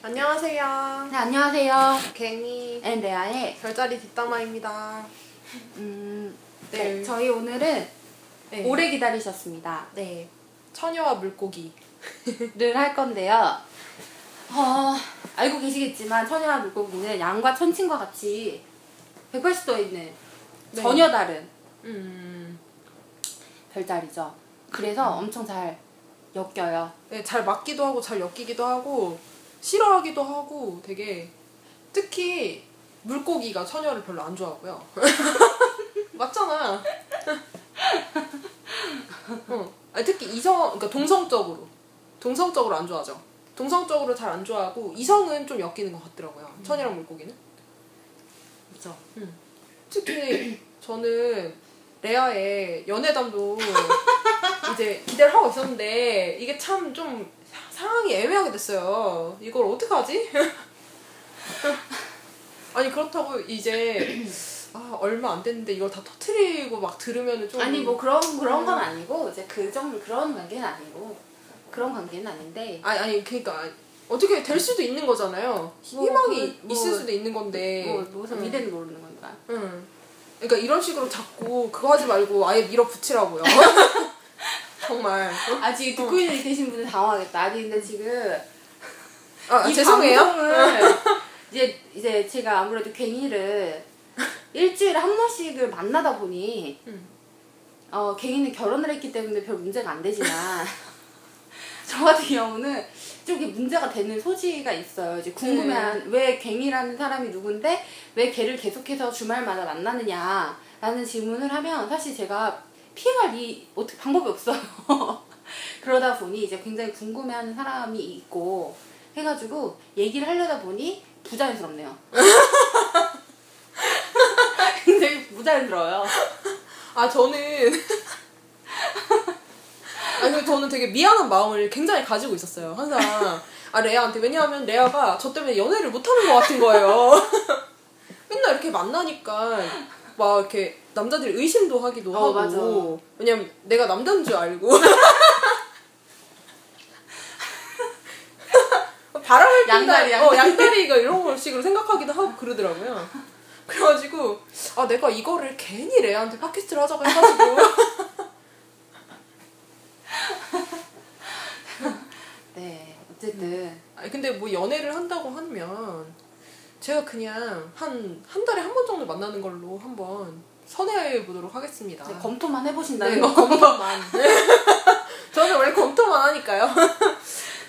안녕하세요. 네, 안녕하세요. 갱이 앤레아의 별자리 뒷담화입니다. 음, 네. 네, 저희 오늘은 네. 오래 기다리셨습니다. 네. 처녀와 물고기. 를 할 건데요. 어, 알고 계시겠지만 처녀와 물고기는 양과 천칭과 같이 180도에 있는 네. 전혀 다른 음. 별자리죠. 그래서 엄청 잘 엮여요. 네, 잘 맞기도 하고 잘 엮이기도 하고 싫어하기도 하고 되게 특히 물고기가 처녀를 별로 안 좋아하고요. 맞잖아. 어. 아니, 특히 이성, 그러니까 동성적으로 동성적으로 안 좋아하죠. 동성적으로 잘 안 좋아하고 이성은 좀 엮이는 것 같더라고요. 처녀랑 물고기는. 그렇죠. 특히 저는 레아의 연애담도 이제 기대를 하고 있었는데 이게 참 좀 상황이 애매하게 됐어요. 이걸 어떻게 하지? 아니 그렇다고 이제 아 얼마 안 됐는데 이걸 다 터트리고 막 들으면은 좀 아니 뭐 그런 그런 건 아니고 이제 그 정도 그런 관계는 아니고 그런 관계는 아닌데 아니 아니 그러니까 어떻게 될 수도 있는 거잖아요. 뭐, 희망이 그, 뭐, 있을 수도 있는 건데. 뭐 무슨 응. 미래는 모르는 건가. 응. 그러니까 이런 식으로 자꾸 그거 하지 말고 아예 밀어붙이라고요. 정말. 어? 아직 듣고 있는 계신 분들 당황하겠다. 아니 근데 지금 아, 이 죄송해요. 방송을 이제 이제 제가 아무래도 갱이를 일주일에 한 번씩을 만나다 보니 음. 어 갱이는 결혼을 했기 때문에 별 문제가 안 되지만 저 같은 경우는 좀 이게 문제가 되는 소지가 있어요. 이제 궁금해한 왜 갱이라는 사람이 누군데 왜 걔를 계속해서 주말마다 만나느냐라는 질문을 하면 사실 제가 피해갈 이 어떻게 방법이 없어요. 그러다 보니 이제 굉장히 궁금해하는 사람이 있고 해가지고 얘기를 하려다 보니 부자연스럽네요. 굉장히 부자연스러워요. 아 저는 아니 저는 되게 미안한 마음을 굉장히 가지고 있었어요. 항상 아 레아한테 왜냐하면 레아가 저 때문에 연애를 못하는 것 같은 거예요. 맨날 이렇게 만나니까 막 이렇게 남자들이 의심도 하기도 어, 하고 맞아. 왜냐면 내가 남자인 줄 알고 바람을 핀다 양다리, 어, 양다리. 양다리가 이런 식으로 생각하기도 하고 그러더라고요. 그래가지고 아 내가 이거를 괜히 레아한테 팟캐스트를 하자고 해가지고 네, 어쨌든 아니 근데 뭐 연애를 한다고 하면 제가 그냥 한 한 달에 한 번 정도 만나는 걸로 한번 선회해 보도록 하겠습니다. 이제 검토만 해보신다는 네, 거. 검토만. 저는 원래 검토만 하니까요.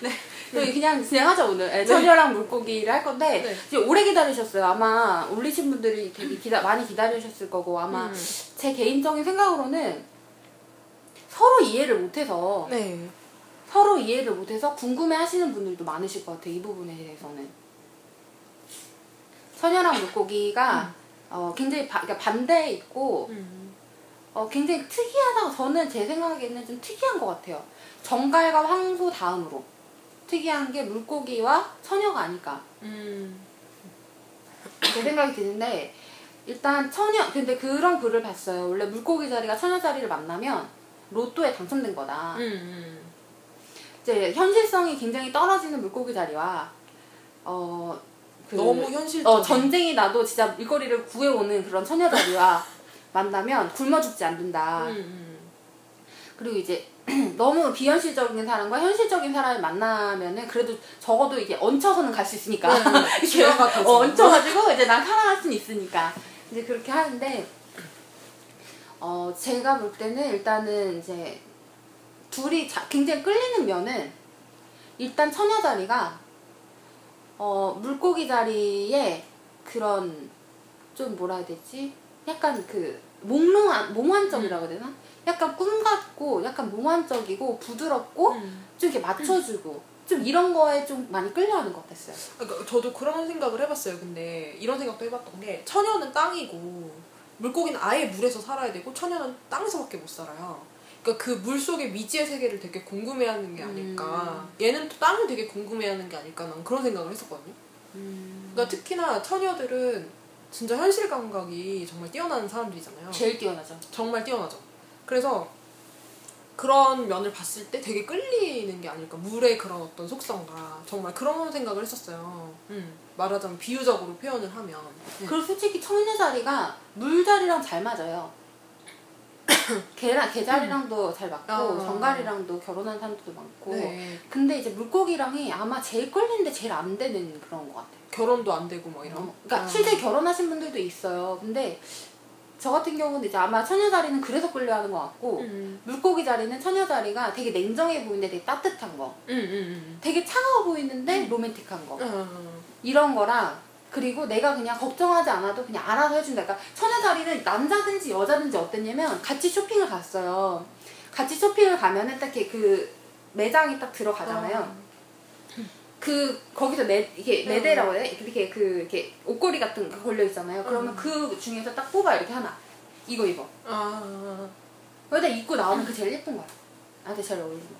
네, 그냥 진행하자 오늘. 네, 처녀랑 물고기를 할 건데 네. 이제 오래 기다리셨어요. 아마 올리신 분들이 되게 기다 많이 기다리셨을 거고 아마 음. 제 개인적인 생각으로는 서로 이해를 못해서 네. 서로 이해를 못해서 궁금해하시는 분들도 많으실 것 같아요. 이 부분에 대해서는. 처녀랑 물고기가 어, 굉장히 바, 그러니까 반대에 있고 음. 어, 굉장히 특이하다고 저는 제 생각에는 좀 특이한 것 같아요. 정갈과 황소 다음으로 특이한 게 물고기와 처녀가 아닐까 음. 제 생각이 드는데 일단 처녀 근데 그런 글을 봤어요. 원래 물고기 자리가 처녀 자리를 만나면 로또에 당첨된 거다. 음. 이제 현실성이 굉장히 떨어지는 물고기 자리와 어, 그, 너무 현실적인. 어, 전쟁이 나도 진짜 일거리를 구해오는 그런 처녀 자리와 만나면 굶어 죽지 않는다. 음, 음. 그리고 이제 너무 비현실적인 사람과 현실적인 사람을 만나면은 그래도 적어도 이게 얹혀서는 갈 수 있으니까 네, 네. 이렇게. 어, 얹혀가지고 이제 난 살아갈 수는 있으니까 이제 그렇게 하는데 어 제가 볼 때는 일단은 이제 둘이 자, 굉장히 끌리는 면은 일단 처녀 자리가 어 물고기 자리에 그런 좀 뭐라 해야 되지 약간 그 몽롱한 몽환적이라고 해야 되나 약간 꿈 같고 약간 몽환적이고 부드럽고 음. 좀 이렇게 맞춰주고 좀 이런 거에 좀 많이 끌려하는 것 같았어요. 그러니까 저도 그런 생각을 해봤어요. 근데 이런 생각도 해봤던 게 처녀는 땅이고 물고기는 아예 물에서 살아야 되고 처녀는 땅에서밖에 못 살아요. 그러니까 그 물 속의 미지의 세계를 되게 궁금해하는 게 아닐까. 얘는 또 땅을 되게 궁금해하는 게 아닐까. 난 그런 생각을 했었거든요. 그러니까 특히나 처녀들은 진짜 현실 감각이 정말 뛰어난 사람들이잖아요. 제일 뛰어나죠. 정말 뛰어나죠. 그래서 그런 면을 봤을 때 되게 끌리는 게 아닐까 물의 그런 어떤 속성과 정말 그런 생각을 했었어요. 음, 말하자면 비유적으로 표현을 하면 네. 그리고 솔직히 처녀 자리가 물 자리랑 잘 맞아요. 개랑 개 자리랑도 잘 맞고 아. 정갈이랑도 결혼한 사람들도 많고. 네, 근데 이제 물고기랑이 아마 제일 끌리는데 제일 안 되는 그런 것 같아요. 결혼도 안 되고 뭐 이런. 어, 그러니까 아. 실제 결혼하신 분들도 있어요. 근데 저 같은 경우는 이제 아마 처녀 자리는 그래서 끌려하는 것 같고 음, 물고기 자리는 처녀 자리가 되게 냉정해 보이는데 되게 따뜻한 거, 음, 음, 되게 차가워 보이는데 로맨틱한 거 음. 어, 이런 거랑 그리고 내가 그냥 걱정하지 않아도 그냥 알아서 해준다. 그러니까 자리는 남자든지 여자든지 어땠냐면 같이 쇼핑을 갔어요. 같이 쇼핑을 가면은 딱 이렇게 그 매장이 딱 들어가잖아요. 어. 그 거기서 매 이게 음. 매대라고 해야 돼? 이렇게 그 이렇게 옷걸이 같은 거 걸려 있잖아요. 그러면 음. 그 중에서 딱 뽑아 이렇게 하나. 이거 입어. 아, 여기다 입고 나오면 그 제일 예쁜 거야. 나한테 제일 어울리는 거.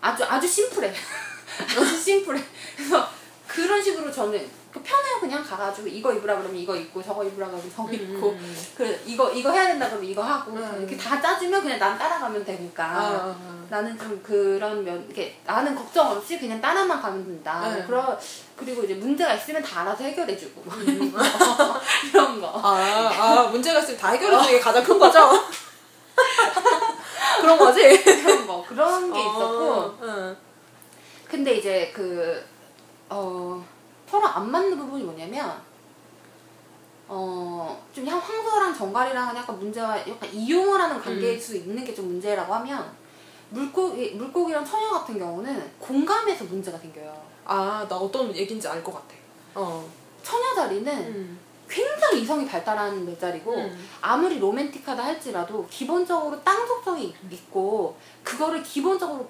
아주 아주 심플해. 아주 심플해. 그래서 그런 식으로 저는 그 편해요. 그냥 가가지고 이거 입으라 그러면 이거 입고 저거 입으라 그러면 저거 음, 입고 음. 그 이거 이거 해야 된다 그러면 이거 하고 음. 이렇게 다 짜주면 그냥 난 따라가면 되니까. 아, 나는 좀 그런 면, 이렇게 나는 걱정 없이 그냥 따라만 가면 된다. 네. 그러, 그리고 이제 문제가 있으면 다 알아서 해결해주고. 뭐 이런 거. 아, 아, 문제가 있으면 다 해결해주는 게 가장 큰 거죠? 그런 거지? 그런 거. 그런 게 있었고. 근데 이제 그, 어, 서로 안 맞는 부분이 뭐냐면, 어, 좀 양- 황소랑 정갈이랑은 약간 문제가 약간 이용을 하는 관계일 음. 수 있는 게 좀 문제라고 하면, 물고기, 물고기랑 처녀 같은 경우는 공감에서 문제가 생겨요. 아, 나 어떤 얘기인지 알 것 같아. 어. 처녀 자리는 음. 굉장히 이성이 발달한 맵자리고 음. 아무리 로맨틱하다 할지라도 기본적으로 땅 속성이 있고 그거를 기본적으로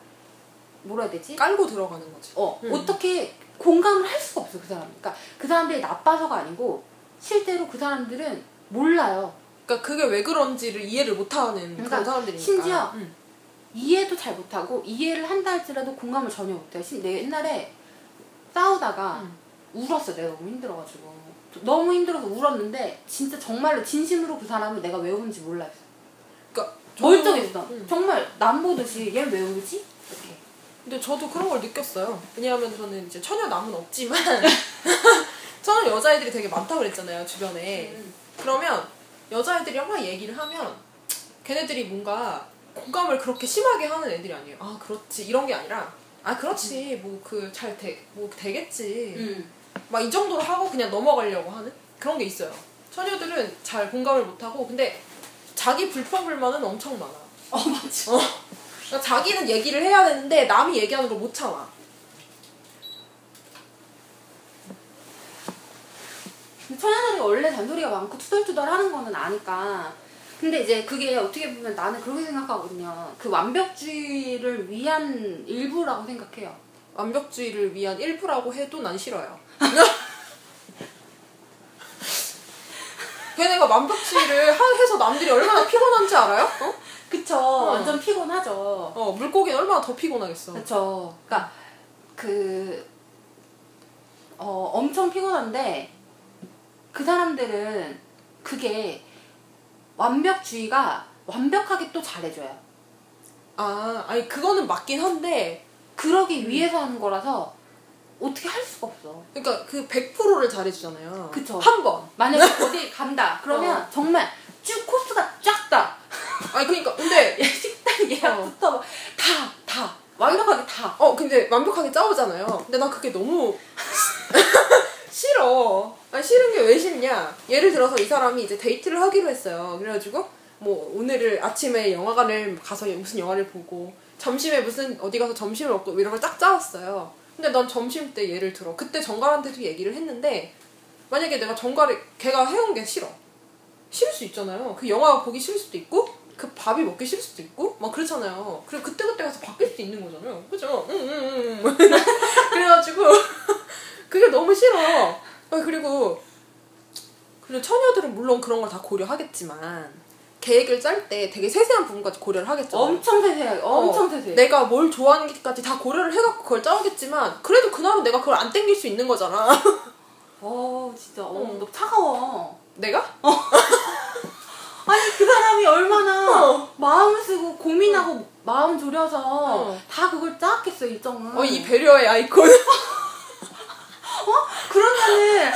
뭐라 해야 되지? 깔고 들어가는 거지. 어 음. 어떻게 공감을 할 수가 없어 그 사람. 그러니까 그 사람들이 나빠서가 아니고 실제로 그 사람들은 몰라요. 그러니까 그게 왜 그런지를 이해를 못하는 그러니까 그런 사람들이니까. 심지어 음. 이해도 잘 못하고 이해를 한다 할지라도 공감을 전혀 못해요. 심- 내가 옛날에 싸우다가 음. 울었어. 내가 너무 힘들어가지고. 너무 힘들어서 울었는데 진짜 정말로 진심으로 그 사람을 내가 왜 우는지 몰라 했어. 그러니까 멀쩡했어. 음. 정말 남 보듯이 얘 왜 울지? 이렇게. 근데 저도 그런 걸 느꼈어요. 왜냐하면 저는 이제 처녀 남은 없지만 처녀 여자애들이 되게 많다고 그랬잖아요 주변에. 그러면 여자애들이랑 막 얘기를 하면 걔네들이 뭔가 공감을 그렇게 심하게 하는 애들이 아니에요. 아 그렇지 이런 게 아니라 아 그렇지 뭐 그 잘 되, 뭐 되겠지. 음. 막이 정도로 하고 그냥 넘어가려고 하는 그런 게 있어요. 처녀들은 잘 공감을 못 하고 근데 자기 불평불만은 엄청 많아. 어 맞지. 어. 그러니까 자기는 얘기를 해야 되는데 남이 얘기하는 걸 못 참아. 처녀들이 원래 잔소리가 많고 투덜투덜 하는 거는 아니까. 근데 이제 그게 어떻게 보면 나는 그렇게 생각하거든요. 그 완벽주의를 위한 일부라고 생각해요. 완벽주의를 위한 일부라고 해도 난 싫어요. 걔네가 완벽주의를 하- 해서 남들이 얼마나 피곤한지 알아요? 어? 그쵸. 완전 피곤하죠. 어, 물고기는 얼마나 더 피곤하겠어. 그쵸. 그니까, 그, 어, 엄청 피곤한데, 그 사람들은 그게 완벽주의가 완벽하게 또 잘해줘요. 아, 아니 그거는 맞긴 한데, 그러기 위해서 하는 거라서 어떻게 할 수가 없어. 그러니까 그 100%를 잘해주잖아요. 그쵸. 한 번. 만약에 어디 간다. 그러면 어. 정말 쭉 코스가 쫙 다. 아니 그러니까 근데 얘 식당 예약부터 막 다, 다. 완벽하게 다. 어 근데 완벽하게 짜오잖아요. 근데 난 그게 너무 싫어. 아니 싫은 게 왜 싫냐? 예를 들어서 이 사람이 이제 데이트를 하기로 했어요. 그래가지고 뭐 오늘을 아침에 영화관을 가서 무슨 영화를 보고 점심에 무슨 어디 가서 점심을 먹고 이런 걸딱 짜왔어요. 근데 난 점심 때 예를 들어 그때 정갈한테도 얘기를 했는데 만약에 내가 정갈이 걔가 해온 게 싫어. 싫을 수 있잖아요. 그 영화 보기 싫을 수도 있고 그 밥이 먹기 싫을 수도 있고 막 그렇잖아요. 그리고 그때 그때 가서 바뀔 수도 있는 거잖아요. 그죠? 응응응. 그래가지고 그게 너무 싫어. 아, 그리고 그리고 처녀들은 물론 그런 걸 다 고려하겠지만 계획을 짤 때 되게 세세한 부분까지 고려를 하겠죠. 엄청 세세하게, 엄청 어, 세세해. 내가 뭘 좋아하는지까지 다 고려를 해갖고 그걸 짜오겠지만 그래도 그날은 내가 그걸 안 땡길 수 있는 거잖아. 어, 진짜. 어, 어. 너 차가워. 내가? 아니, 그 사람이 얼마나 어. 마음을 쓰고 고민하고 마음 졸여서 어. 다 그걸 짜겠어 일정을. 어, 이 배려의 아이콘. 그러면은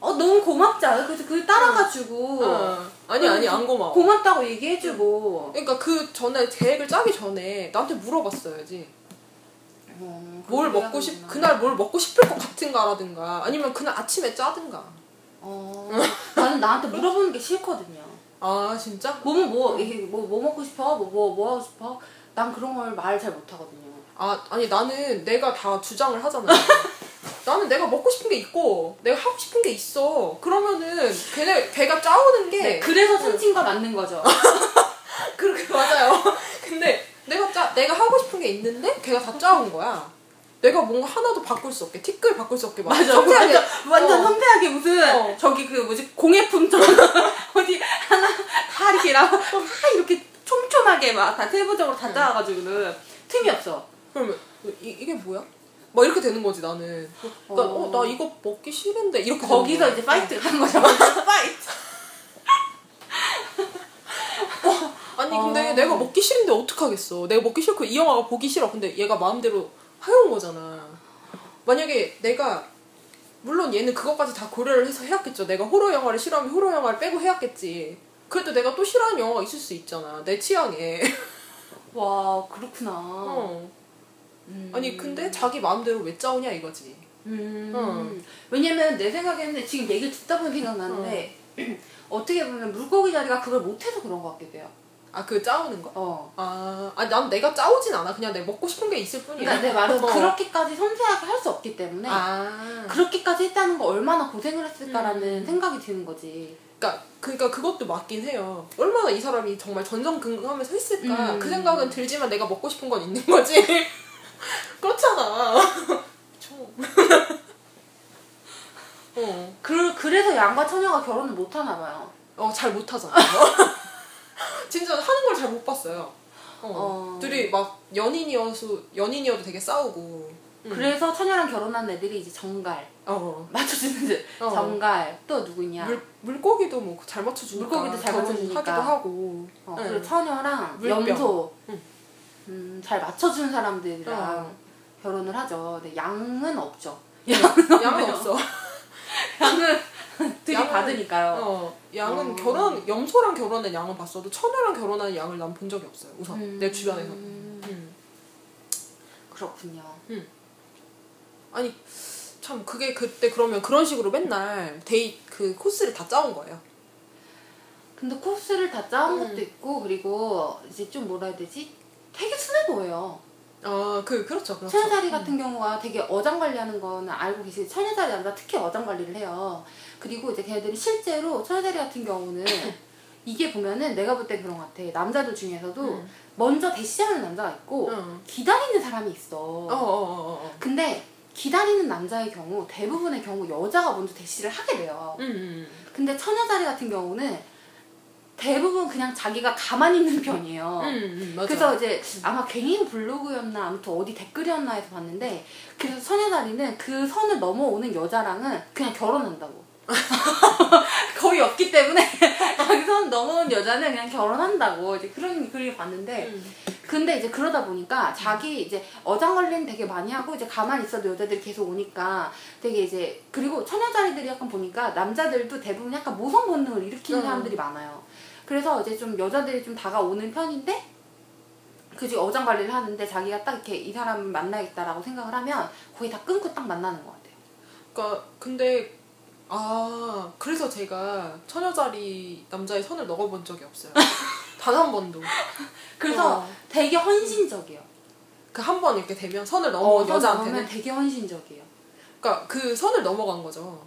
어 너무 고맙지 않아? 그래서 그 따라가지고 어. 아니, 아니, 안 고마워. 고맙다고 얘기해주고. 그러니까 그 전에 계획을 짜기 전에 나한테 물어봤어야지. 어, 뭘 먹고 싶. 그날 뭘 먹고 싶을 것 같은가라든가 아니면 그날 아침에 짜든가. 어, 나는 나한테 물어보는 게 싫거든요. 아, 진짜? 뭐, 뭐, 뭐, 이게 뭐, 뭐 먹고 싶어? 뭐, 뭐, 뭐 하고 싶어? 난 그런 걸 말 잘 못하거든요. 아, 아니 나는 내가 다 주장을 하잖아. 나는 내가 먹고 싶은 게 있고 내가 하고 싶은 게 있어. 그러면은 걔네 걔가 짜오는 게 네, 그래서 친친과 맞는 거죠. 그렇게 맞아요. 근데 내가 짜 내가 하고 싶은 게 있는데 걔가 다 짜온 거야. 내가 뭔가 하나도 바꿀 수 없게 티끌 바꿀 수 없게 막 맞아. 섬세하게 완전, 완전 어. 섬세하게 무슨, 어. 저기 그 뭐지, 공예품처럼 어디 하나 다 이렇게 나, 다 이렇게 촘촘하게 막 다 세부적으로 다 짜가지고는 틈이 없어. 그러면 이, 이게 뭐야? 막 이렇게 되는 거지 나는. 나, 어. 어, 나 이거 먹기 싫은데 이렇게 거기서 이제. fight가 한 거죠. fight. 아니 어. 근데 내가 먹기 싫은데 어떡하겠어 내가 먹기 싫고 이 영화가 보기 싫어 근데 얘가 마음대로 해온 거잖아 만약에 내가 물론 얘는 그것까지 다 고려를 해서 해왔겠죠 내가 호러 영화를 싫어하면 호러 영화를 빼고 해왔겠지 그래도 내가 또 싫어하는 영화가 있을 수 있잖아 내 취향에 와, 그렇구나. 어. 음. 아니 근데 자기 마음대로 왜 짜오냐 이거지 음. 어. 왜냐면 내 생각에는 지금 얘기를 듣다 보니 생각나는데 어 떻게 보면 물고기 자리가 그걸 못해서 그런 것 같기도 해요. 아 그 짜오는 거? 어. 아, 아니 난 내가 짜오진 않아 그냥 내가 먹고 싶은 게 있을 뿐이야 그러니까 내 말은 어. 그렇게까지 섬세하게 할 수 없기 때문에 아 그렇게까지 했다는 거 얼마나 고생을 했을까라는 음. 생각이 드는 거지. 그러니까 그러니까 그것도 맞긴 해요. 얼마나 이 사람이 정말 전전긍긍하면서 했을까 음. 그 생각은 들지만 내가 먹고 싶은 건 있는 거지. 그렇잖아. 좀. 어, 그, 그래서 양과 처녀가 결혼을 못 하나 봐요. 어, 잘 못 하잖아. 진짜 하는 걸 잘 못 봤어요. 어. 어. 둘이 막 연인이어서 연인이어도 되게 싸우고. 음. 그래서 처녀랑 결혼한 애들이 이제 정갈 어. 맞춰주는 애. 어. 정갈 또 누구냐? 물 물고기도 뭐 잘 맞춰주니까. 물고기도 잘 맞춰주니까. 하기도 하고. 어, 네. 그리고 처녀랑 물병. 염소 응. 음, 잘 맞춰주는 사람들이랑 어. 결혼을 하죠. 근데 양은 없죠. 양은 없어. 양은 양은- 받으니까요. 어, 양은 어. 결혼 염소랑 결혼한 양은 봤어도 처녀랑 결혼한 양을 난 본 적이 없어요. 우선 음. 내 주변에서. 음. 그렇군요. 아니 참 그게 그때 그러면 그런 식으로 맨날 데이 그 코스를 다 짜온 거예요. 근데 코스를 다 짜온 음. 것도 있고 그리고 이제 좀 뭐라 해야 되지? 되게 순해 보여요. 아그 그렇죠 그렇죠. 처녀자리 같은 경우가 되게 어장 관리하는 거는 알고 계시죠? 처녀자리 남자 특히 어장 관리를 해요. 그리고 이제 걔네들이 실제로 처녀자리 같은 경우는 이게 보면은 내가 볼 때 그런 것 같아. 남자들 중에서도 음. 먼저 대시하는 남자가 있고 응. 기다리는 사람이 있어. 어어어 어, 어, 어. 근데 기다리는 남자의 경우 대부분의 경우 여자가 먼저 대시를 하게 돼요. 음, 음. 근데 처녀자리 같은 경우는 대부분 그냥 자기가 가만히 있는 편이에요. 음, 음. 그래서 이제 아마 갱인 블로그였나 아무튼 어디 댓글이었나 해서 봤는데 그래서 처녀자리는 그 선을 넘어오는 여자랑은 그냥 결혼한다고. 거의 없기 때문에 자기 선 넘어온 여자는 그냥 결혼한다고 이제 그런 글을 봤는데 음. 근데 이제 그러다 보니까 자기 이제 어장 관리는 되게 많이 하고 이제 가만히 있어도 여자들이 계속 오니까 되게 이제 그리고 처녀자리들이 약간 보니까 남자들도 대부분 약간 모성 본능을 일으키는 음. 사람들이 많아요. 그래서 이제 좀 여자들이 좀 다가오는 편인데 그지 어장 관리를 하는데 자기가 딱 이렇게 이 사람을 만나겠다라고 생각을 하면 거의 다 끊고 딱 만나는 것 같아요. 그러니까 근데 아 그래서 제가 처녀 자리 남자의 선을 넣어본 적이 없어요. 단 한 번도. 그래서 어. 되게 헌신적이에요. 그 한 번 이렇게 되면 선을 어, 넘어온 선 여자한테는 되게 헌신적이에요. 그러니까 그 선을 넘어간 거죠.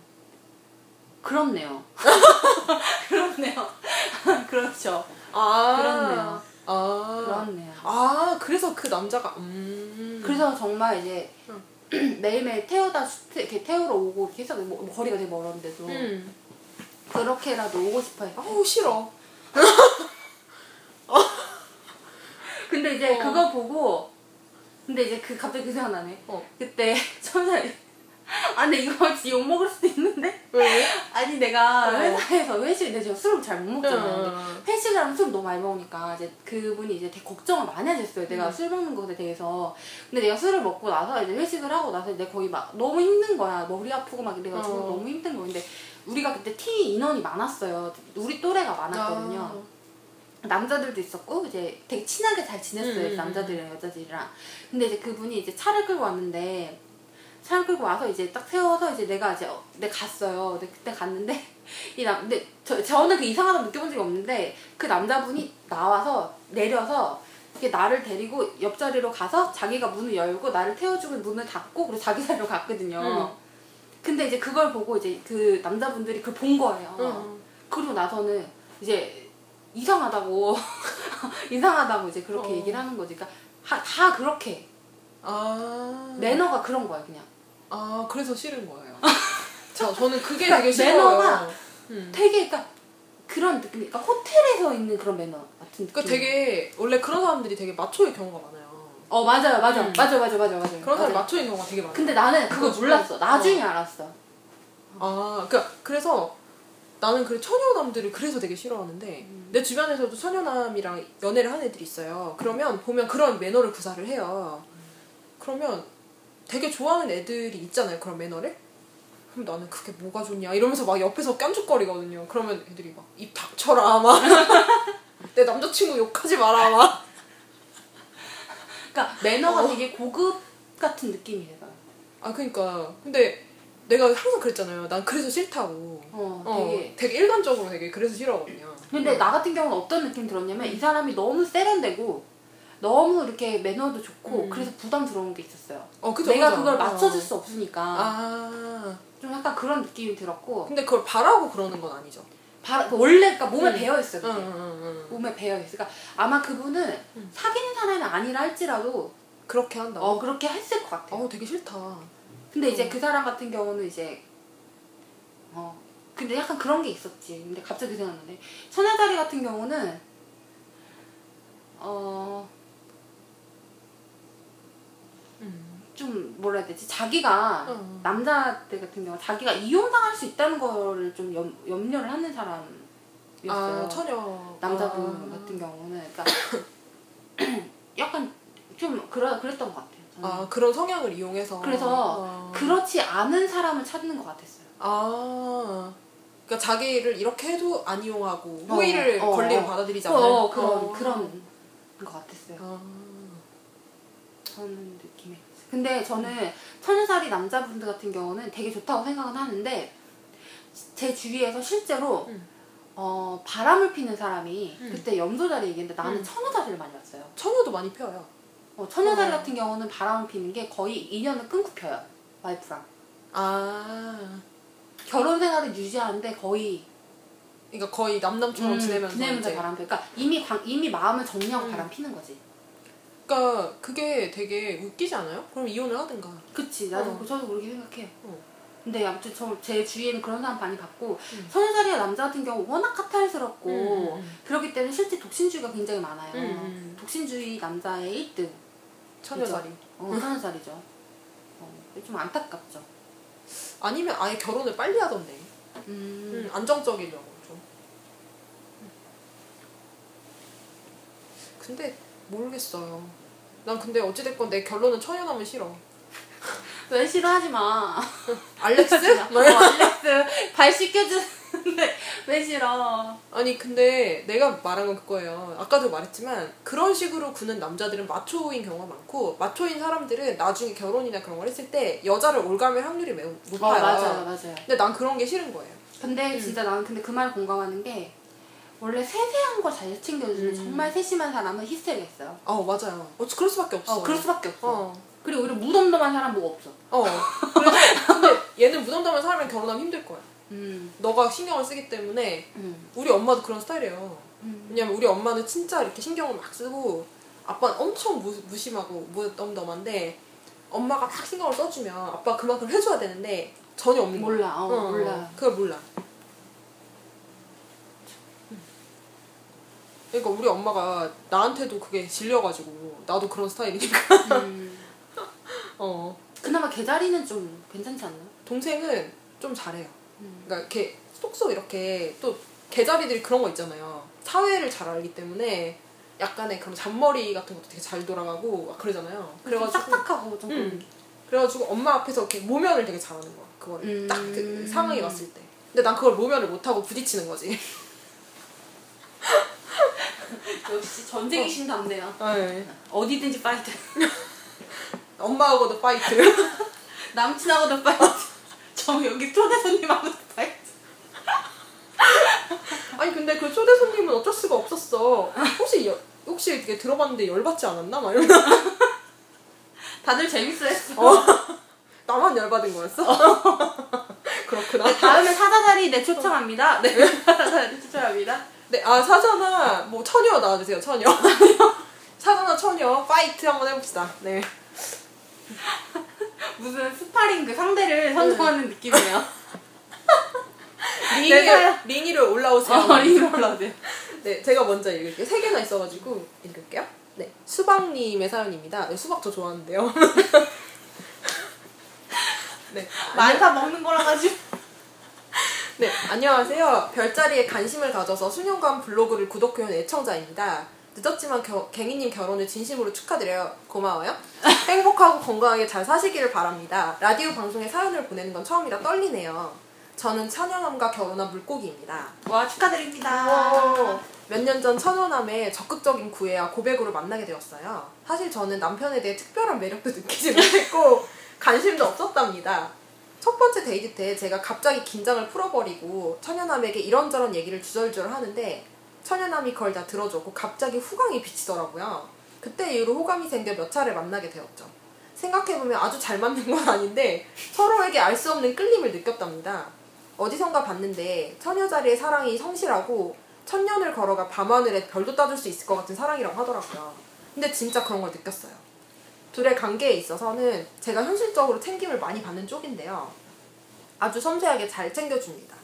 그렇네요. 그렇네요. 그렇죠. 아 그렇네요. 아 그렇네요. 아 그래서 그 남자가 음 그래서 정말 이제 응. 매일매일 태워다 주- 이렇게 태우러 오고 이렇게 해서 뭐, 뭐 거리가 되게 멀었는데도 음. 그렇게라도 오고 싶어 했대. 아우 싫어. 근데 이제 어. 그거 보고 근데 이제 그 갑자기 그 생각 나네. 어. 그때 처음에 아 근데 이거 진짜 욕 먹을 수도 있는데 왜? 아니 내가 어. 회사에서 회식 내가 술을 잘 못 먹잖아요. 근데 응. 회식을 하면 술 너무 많이 먹으니까 이제 그분이 이제 되게 걱정을 많이 하셨어요. 내가 음. 술 먹는 것에 대해서. 근데 내가 술을 먹고 나서 이제 회식을 하고 나서 이제 거기 막 너무 힘든 거야. 머리 아프고 막 이래가지고 어. 너무 힘든 거야. 근데 우리가 그때 팀 인원이 많았어요. 우리 또래가 많았거든요. 아. 남자들도 있었고 이제 되게 친하게 잘 지냈어요 음, 음, 남자들이랑 여자들이랑 근데 이제 그분이 이제 차를 끌고 왔는데 차를 끌고 와서 이제 딱 세워서 이제 내가 이제 어, 내가 갔어요 근데 그때 갔는데 이 남 근데 저, 저는 그 이상하다고 느껴본 적이 없는데 그 남자분이 나와서 내려서 이렇게 나를 데리고 옆자리로 가서 자기가 문을 열고 나를 태워주고 문을 닫고 그리고 자기 자리로 갔거든요 음. 근데 이제 그걸 보고 이제 그 남자분들이 그걸 본 거예요 응. 그리고 나서는 이제 이상하다고 이상하다고 이제 그렇게 어. 얘기를 하는 거지. 그러니까 하- 다 그렇게 아. 매너가 그런 거야 그냥. 아 그래서 싫은 거예요. 저 저는 그게 그러니까 되게 싫어요. 매너가 음. 되게 그러니까 그런 느낌. 그러니까 호텔에서 있는 그런 매너 같은 느낌. 그러니까 되게 원래 그런 사람들이 되게 마초의 경우가 많아요. 어 맞아요 맞아 음. 맞아 맞아 맞아 맞아. 그런 맞아. 마초인 경우가 되게 많아요. 근데 나는 그거 몰랐어. 좀- 나중에 알았어. 아, 그러니까 그래서 나는 그 처녀남들을 그래서 되게 싫어하는데 음. 내 주변에서도 처녀남이랑 연애를 하는 애들이 있어요. 그러면 보면 그런 매너를 구사를 해요. 그러면 되게 좋아하는 애들이 있잖아요. 그런 매너를. 그럼 나는 그게 뭐가 좋냐 이러면서 막 옆에서 깐죽거리거든요. 그러면 애들이 막 입 닥쳐라 막. 내 남자친구 욕하지 마라 막. 그러니까 매너가 어. 되게 고급 같은 느낌이에요. 아 그러니까 근데 내가 항상 그랬잖아요. 난 그래서 싫다고. 어, 어, 되게. 되게 일관적으로 되게 그래서 싫어하거든요. 근데 나 같은 경우는 어떤 느낌 들었냐면 이 사람이 너무 세련되고 너무 이렇게 매너도 좋고 음. 그래서 부담스러운 게 있었어요. 어, 그죠, 내가 그죠. 그걸 맞춰줄 어. 수 없으니까 아, 좀 약간 그런 느낌이 들었고 근데 그걸 바라고 그러는 건 아니죠. 바, 원래 그러니까 몸에 응. 배어 있어요. 응, 그게. 응, 응, 응. 몸에 배어 있어. 그러니까 아마 그분은 음. 사귀는 사람이 아니라 할지라도 그렇게 한다. 어 그렇게 했을 것 같아요. 어, 되게 싫다. 근데 이제 어. 그 사람 같은 경우는 이제 어 근데 약간 그런 게 있었지. 근데 갑자기 생각나네. 천여자리 같은 경우는 어. 음. 좀 뭐라 해야 되지 자기가 어. 남자들 같은 경우 자기가 이용당할 수 있다는 거를 좀 염, 염려를 하는 사람이었어요 아, 처녀. 남자분 아. 같은 경우는 그러니까 약간 좀 그러, 그랬던 것 같아요 저는. 아, 그런 성향을 이용해서. 그래서 아. 그렇지 않은 사람을 찾는 것 같았어요 아. 그러니까 자기를 이렇게 해도 안 이용하고 어, 호의를 어, 권리를 어. 받아들이지 어, 않는 어, 그런 어. 그런 것 같았어요 아. 저는 느낌에 근데 저는 천여살이 남자분들 같은 경우는 되게 좋다고 생각은 하는데 제 주위에서 실제로 음. 어, 바람을 피는 사람이 음. 그때 염소자리 얘기했는데 나는 음. 천여자리를 많이 봤어요. 처녀도 많이 펴요. 어, 천여자리 어. 같은 경우는 바람을 피는 게 거의 인연을 끊고 펴요. 와이프랑. 아. 결혼 생활을 유지하는데 거의 그러니까 거의 남남처럼 음, 지내면서 지내면서. 바람 피. 그러니까 이미 관- 이미 마음을 정리하고 음. 바람 피는 거지. 그러니까 그게 되게 웃기지 않아요? 그럼 이혼을 하든가. 그치. 나도 어. 저도 그렇게 생각해요. 어. 근데 아무튼 저, 제 주위에는 그런 사람 많이 봤고 음. 천여자리가 남자 같은 경우 워낙 카탈스럽고 음, 음, 그렇기 때문에 실제 독신주의가 굉장히 많아요. 음, 음. 독신주의 남자의 1등. 처녀살이. 어, 천여자리죠. 어, 좀 안타깝죠. 아니면 아예 결혼을 빨리 하던데. 음. 음, 안정적이려고 좀. 근데 모르겠어요. 난 근데 어찌됐건 내 결론은 처녀남은 싫어. 왜 싫어하지 마. 알렉스? 어, 알렉스 발 씻겨주는데 왜 싫어? 아니 근데 내가 말한 건 그거예요. 아까도 말했지만 그런 식으로 구는 남자들은 마초인 경우가 많고 마초인 사람들은 나중에 결혼이나 그런 걸 했을 때 여자를 올감할 확률이 매우 어 높아요. 맞아요 맞아요. 근데 난 그런 게 싫은 거예요. 근데 음. 진짜 나는 근데 그 말 공감하는 게 원래 세세한 거잘 챙겨주는 음. 정말 세심한 사람은 히스테리했어요. 어 맞아요. 어 그럴 수밖에 없어. 어 그럴 수밖에 없어. 어. 그리고 오히려 무덤덤한 사람 뭐가 없어. 어. 그래서 근데 얘는 무덤덤한 사람이랑 결혼하면 힘들 거야. 음. 너가 신경을 쓰기 때문에 음. 우리 엄마도 그런 스타일이에요. 음. 왜냐면 우리 엄마는 진짜 이렇게 신경을 막 쓰고 아빠는 엄청 무, 무심하고 무덤덤한데 엄마가 막 신경을 써주면 아빠가 그만큼 해줘야 되는데 전혀 없는 거야. 몰라. 어, 몰라. 그걸 몰라. 그러니까 우리 엄마가 나한테도 그게 질려가지고 나도 그런 스타일이니까 음. 어 그나마 개자리는 좀 괜찮지 않나요? 동생은 좀 잘해요. 음. 그러니까 이렇게 쏙쏙 이렇게 또 개자리들이 그런 거 있잖아요. 사회를 잘 알기 때문에 약간의 그런 잔머리 같은 것도 되게 잘 돌아가고 막 그러잖아요. 좀 그래가지고 딱딱하고 좀 음. 그래가지고 엄마 앞에서 이렇게 모면을 되게 잘하는 거야. 그거를 음. 딱그 상황이 왔을 때. 근데 난 그걸 모면을 못하고 부딪히는 거지. 역시 전쟁이 신 답네요. 네. 어디든지 fight. 엄마하고도 fight. 남친하고도 fight. 저 여기 초대 손님하고도 fight. 아니 근데 그 초대 손님은 어쩔 수가 없었어. 혹시 여- 혹시 이게 들어봤는데 열받지 않았나? 막 이러면 다들 재밌어 했어. 어. 나만 열받은 거였어? 그렇구나. 다음에 사자자리 네 초청합니다. 네, 사자자리 초청합니다. 네, 아 사자나 뭐 처녀 나와주세요. 처녀. 사자나 처녀 fight 한번 해봅시다. 네. 무슨 스파링 그 상대를 선정하는 느낌이에요. 링, 내가- 링 위로 올라오세요. 어, 링으로 올라오세요. 네, 제가 먼저 읽을게요. 세 개나 있어가지고 읽을게요. 네, 수박님의 사연입니다. 네, 수박 저 좋아하는데요. 네, 많다 먹는 거라 가지고. 네, 안녕하세요. 별자리에 관심을 가져서 수년간 블로그를 구독해온 애청자입니다. 늦었지만 겨, 갱이님 결혼을 진심으로 축하드려요. 고마워요. 행복하고 건강하게 잘 사시기를 바랍니다. 라디오 방송에 사연을 보내는 건 처음이라 떨리네요. 저는 천연함과 결혼한 물고기입니다. 와 축하드립니다. 몇 년 전 천호남의 적극적인 구애와 고백으로 만나게 되었어요. 사실 저는 남편에 대해 특별한 매력도 느끼지 못했고 관심도 없었답니다. 첫 번째 데이트 때 제가 갑자기 긴장을 풀어버리고 천연남에게 이런저런 얘기를 주절주절 하는데 천연남이 그걸 다 들어줬고 갑자기 후광이 비치더라고요. 그때 이후로 호감이 생겨 몇 차례 만나게 되었죠. 생각해보면 아주 잘 맞는 건 아닌데 서로에게 알 수 없는 끌림을 느꼈답니다. 어디선가 봤는데 처녀 자리의 사랑이 성실하고 천년을 걸어가 밤하늘에 별도 따줄 수 있을 것 같은 사랑이라고 하더라고요. 근데 진짜 그런 걸 느꼈어요. 둘의 관계에 있어서는 제가 현실적으로 챙김을 많이 받는 쪽인데요. 아주 섬세하게 잘 챙겨줍니다.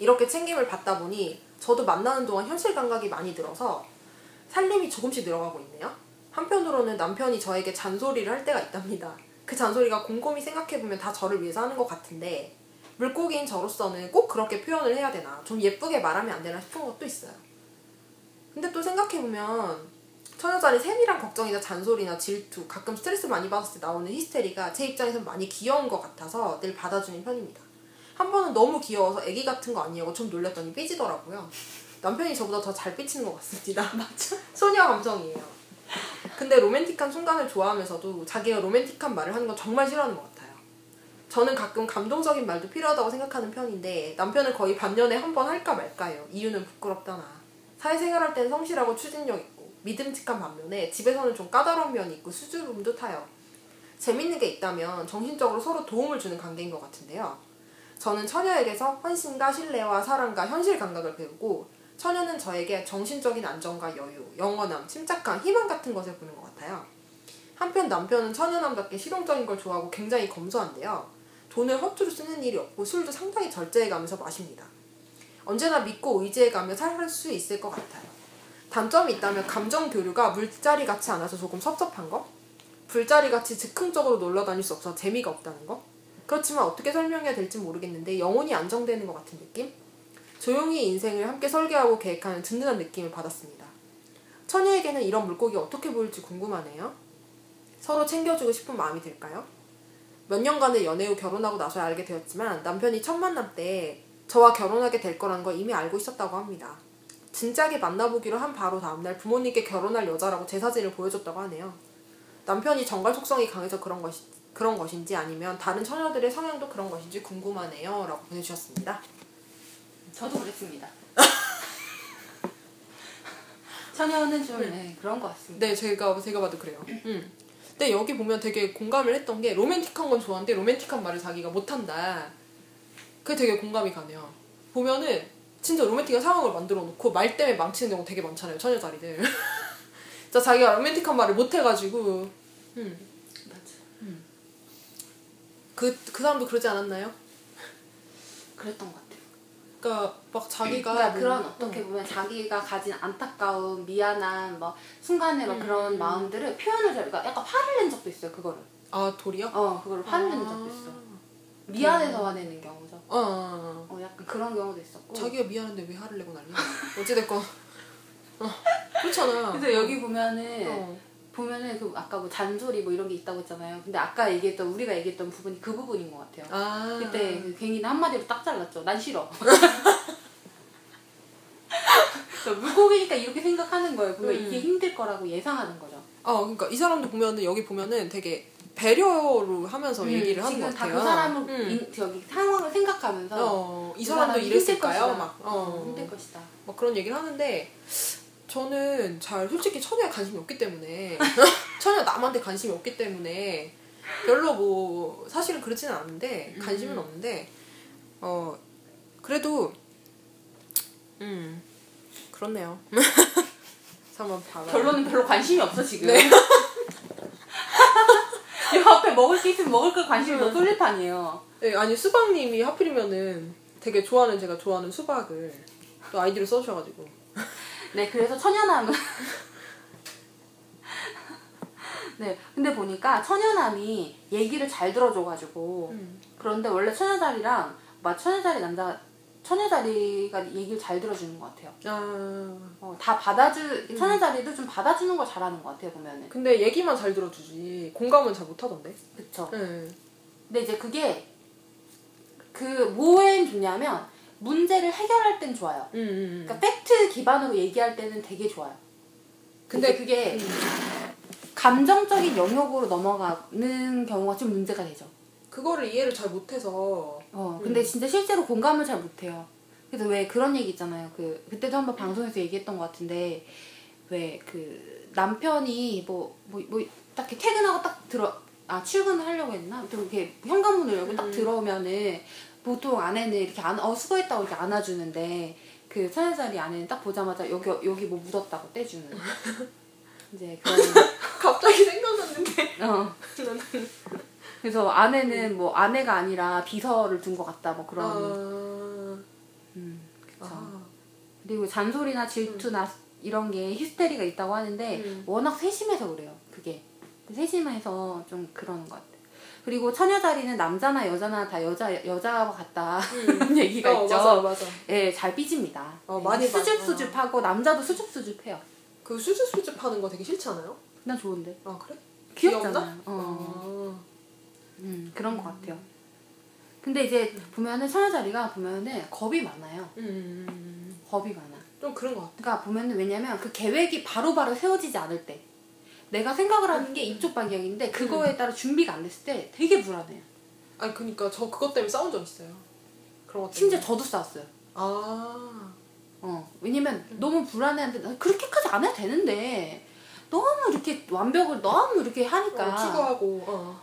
이렇게 챙김을 받다 보니 저도 만나는 동안 현실 감각이 많이 늘어서 살림이 조금씩 늘어가고 있네요. 한편으로는 남편이 저에게 잔소리를 할 때가 있답니다. 그 잔소리가 곰곰이 생각해보면 다 저를 위해서 하는 것 같은데 물고기인 저로서는 꼭 그렇게 표현을 해야 되나 좀 예쁘게 말하면 안 되나 싶은 것도 있어요. 근데 또 생각해보면 처녀자리 세밀한 걱정이나 잔소리나 질투 가끔 스트레스 많이 받았을 때 나오는 히스테리가 제 입장에선 많이 귀여운 것 같아서 늘 받아주는 편입니다. 한 번은 너무 귀여워서 애기 같은 거 아니냐고 좀 놀렸더니 삐지더라고요. 남편이 저보다 더 잘 삐치는 것 같습니다. 맞죠? 소녀 감성이에요. 근데 로맨틱한 순간을 좋아하면서도 자기가 로맨틱한 말을 하는 건 정말 싫어하는 것 같아요. 저는 가끔 감동적인 말도 필요하다고 생각하는 편인데 남편은 거의 반년에 한 번 할까 말까요. 이유는 부끄럽다나. 사회생활할 땐 성실하고 추진력 있고 믿음직한 반면에 집에서는 좀 까다로운 면이 있고 수줍음도 타요. 재밌는 게 있다면 정신적으로 서로 도움을 주는 관계인 것 같은데요. 저는 처녀에게서 헌신과 신뢰와 사랑과 현실 감각을 배우고 처녀는 저에게 정신적인 안정과 여유, 영원함, 침착함, 희망 같은 것을 보는 것 같아요. 한편 남편은 처녀남답게 실용적인 걸 좋아하고 굉장히 검소한데요. 돈을 허투루 쓰는 일이 없고 술도 상당히 절제해가면서 마십니다. 언제나 믿고 의지해가며 살 수 있을 것 같아요. 단점이 있다면 감정 교류가 물자리 같지 않아서 조금 섭섭한 거? 불자리 같이 즉흥적으로 놀러 다닐 수 없어서 재미가 없다는 거? 그렇지만 어떻게 설명해야 될지 모르겠는데 영혼이 안정되는 것 같은 느낌? 조용히 인생을 함께 설계하고 계획하는 든든한 느낌을 받았습니다. 처녀에게는 이런 물고기 어떻게 보일지 궁금하네요. 서로 챙겨주고 싶은 마음이 들까요? 몇 년간의 연애 후 결혼하고 나서야 알게 되었지만 남편이 첫 만남 때 저와 결혼하게 될 거라는 걸 이미 알고 있었다고 합니다. 진작에 만나보기로 한 바로 다음날 부모님께 결혼할 여자라고 제 사진을 보여줬다고 하네요. 남편이 정갈 속성이 강해서 그런 것이 그런 것인지 아니면 다른 처녀들의 성향도 그런 것인지 궁금하네요. 라고 보내주셨습니다. 저도 그랬습니다. 처녀는 좀 네, 그런 것 같습니다. 네, 제가 제가 봐도 그래요. 음. 근데 여기 보면 되게 공감을 했던 게 로맨틱한 건 좋아하는데 로맨틱한 말을 자기가 못한다. 그게 되게 공감이 가네요. 보면은 진짜 로맨틱한 상황을 만들어 놓고 말 때문에 망치는 경우 되게 많잖아요. 처녀 자리들. 진짜 자기가 로맨틱한 말을 못 해가지고 음. 맞아. 그, 그 사람도 그러지 않았나요? 그랬던 것 같아요. 그러니까 막 자기가 그러니까 뭐- 그런 어떻게 보면 자기가 가진 안타까움, 미안한 뭐막 음, 그런 음. 마음들을 표현을 잘, 그러니까 약간 화를 낸 적도 있어요. 그거를. 아 돌이요? 어 그걸 화내는 적도 있어. 미안해서 화내는 경우죠. 어, 어, 어. 어 약간 그런 경우도 있었고. 자기가 미안한데 왜 화를 내고 난리야? 어찌됐건 어, 그렇잖아. 그래서 여기 보면은 어. 보면은 그 아까 뭐 잔소리 뭐 이런 게 있다고 했잖아요. 근데 아까 얘기했던 우리가 얘기했던 부분이 그 부분인 것 같아요. 아 그때 그 갱이는 한마디로 딱 잘랐죠. 난 싫어. 그러니까 물고기니까 이렇게 생각하는 거예요. 보면 음. 이게 힘들 거라고 예상하는 거죠. 어 그러니까 이 사람도 보면은 여기 보면은 되게 배려로 하면서 얘기를 하는 것 음, 지금 같아요. 다그 사람을 음. 인- 저기 상황을 생각하면서 어, 이그 사람도 사람이 이랬을까요? 것이다. 막 어, 어, 힘들 것이다. 막 그런 얘기를 하는데 저는 잘 솔직히 처녀에 관심이 없기 때문에 처녀 남한테 관심이 없기 때문에 별로 뭐 사실은 그렇지는 않은데 관심은 음. 없는데 어 그래도 음 그렇네요. 한번 봐봐. 결론은 별로 관심이 없어 지금. 네. 이 앞에 먹을 게 있으면 먹을 거 관심이 음. 너무 쏠릴 판이에요. 네, 아니 수박님이 하필이면은 되게 좋아하는 제가 좋아하는 수박을 또 아이디로 써주셔가지고 네, 그래서 천연함은 네, 근데 보니까 천연함이 얘기를 잘 들어줘가지고 음. 그런데 원래 처녀자리랑 막 처녀자리 남자 처녀자리가 얘기를 잘 들어주는 것 같아요. 아 어, 다 받아주 처녀자리도 좀 받아주는 걸 잘하는 것 같아요 보면은. 근데 얘기만 잘 들어주지 공감은 잘 못하던데. 그쵸. 네. 근데 이제 그게 그 뭐엔 좋냐면 문제를 해결할 땐 좋아요. 음, 음, 음. 그러니까 팩트 기반으로 얘기할 때는 되게 좋아요. 근데 근데 그게 감정적인 영역으로 넘어가는 경우가 좀 문제가 되죠. 그거를 이해를 잘 못해서 어, 근데 진짜 실제로 공감을 잘 못해요. 그래서 왜 그런 얘기 있잖아요. 그 그때도 한번 방송에서 얘기했던 것 같은데 왜 그 남편이 뭐 뭐 뭐 딱 이렇게 퇴근하고 딱 들어 아 출근을 하려고 했나? 또 이렇게 현관문을 열고 딱 음. 들어오면은 보통 아내는 이렇게 안, 어 수고했다고 이렇게 안아주는데 그 서현살이 아내는 딱 보자마자 여기 여기 뭐 묻었다고 떼주는 이제 그런 갑자기 생각났는데 어 그래서 아내는 뭐 아내가 아니라 비서를 둔 것 같다 뭐 그런 아, 음 그쵸 아, 그리고 잔소리나 질투나 이런 게 히스테리가 있다고 하는데 음. 워낙 세심해서 그래요 그게 세심해서 좀 그러는 것 같아요 그리고 처녀 자리는 남자나 여자나 다 여자 여자와 같다 이런 얘기가 어, 있죠 맞아 맞아. 예, 잘 삐집니다 어, 예, 많이 봐. 수줍수줍하고 남자도 수줍수줍해요 그 수줍수줍 하는 거 되게 싫지 않아요? 난 좋은데 아 그래? 귀엽잖아 귀엽나? 어. 아, 음, 그런 것 같아요 근데 이제 보면은 처녀자리가 보면은 겁이 많아요 음, 음, 음. 겁이 많아 좀 그런 것 같아. 그러니까 보면은 왜냐면 그 계획이 바로바로 세워지지 않을 때 내가 생각을 하는 게 이쪽 방향인데 그거에 따라 준비가 안 됐을 때 되게 불안해요. 아니 그니까 저 그것 때문에 싸운 적 있어요. 그런 것 때문에. 심지어 저도 싸웠어요. 아 어 왜냐면 너무 불안해하는데 나 그렇게까지 안 해도 되는데 너무 이렇게 완벽을 너무 이렇게 하니까 어, 추구하고 어.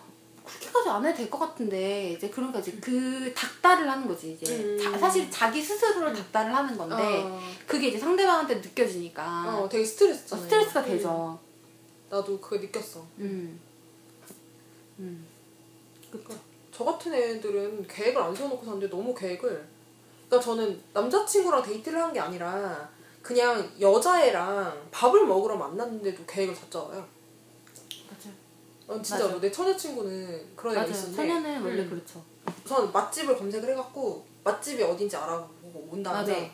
그렇게까지 안 해도 될 것 같은데 이제 그러니까 이제 그 닥달을 하는 거지 이제 음. 자- 사실 자기 스스로를 닥달을 하는 건데 어. 그게 이제 상대방한테 느껴지니까 어, 되게 스트레스잖아요. 스트레스가 음. 되죠. 나도 그거 느꼈어. 음. 음. 그쵸. 저 같은 애들은 계획을 안 세워놓고 사는데 너무 계획을 그러니까 저는 남자친구랑 데이트를 한 게 아니라 그냥 여자애랑 밥을 먹으러 만났는데도 계획을. 맞아요. 어, 진짜로 맞아. 내 처녀 친구는 그런 애가 맞아요. 있었는데 소녀는 원래 음. 그렇죠. 우선 맛집을 검색을 해갖고 맛집이 어딘지 알아보고 온 다음에.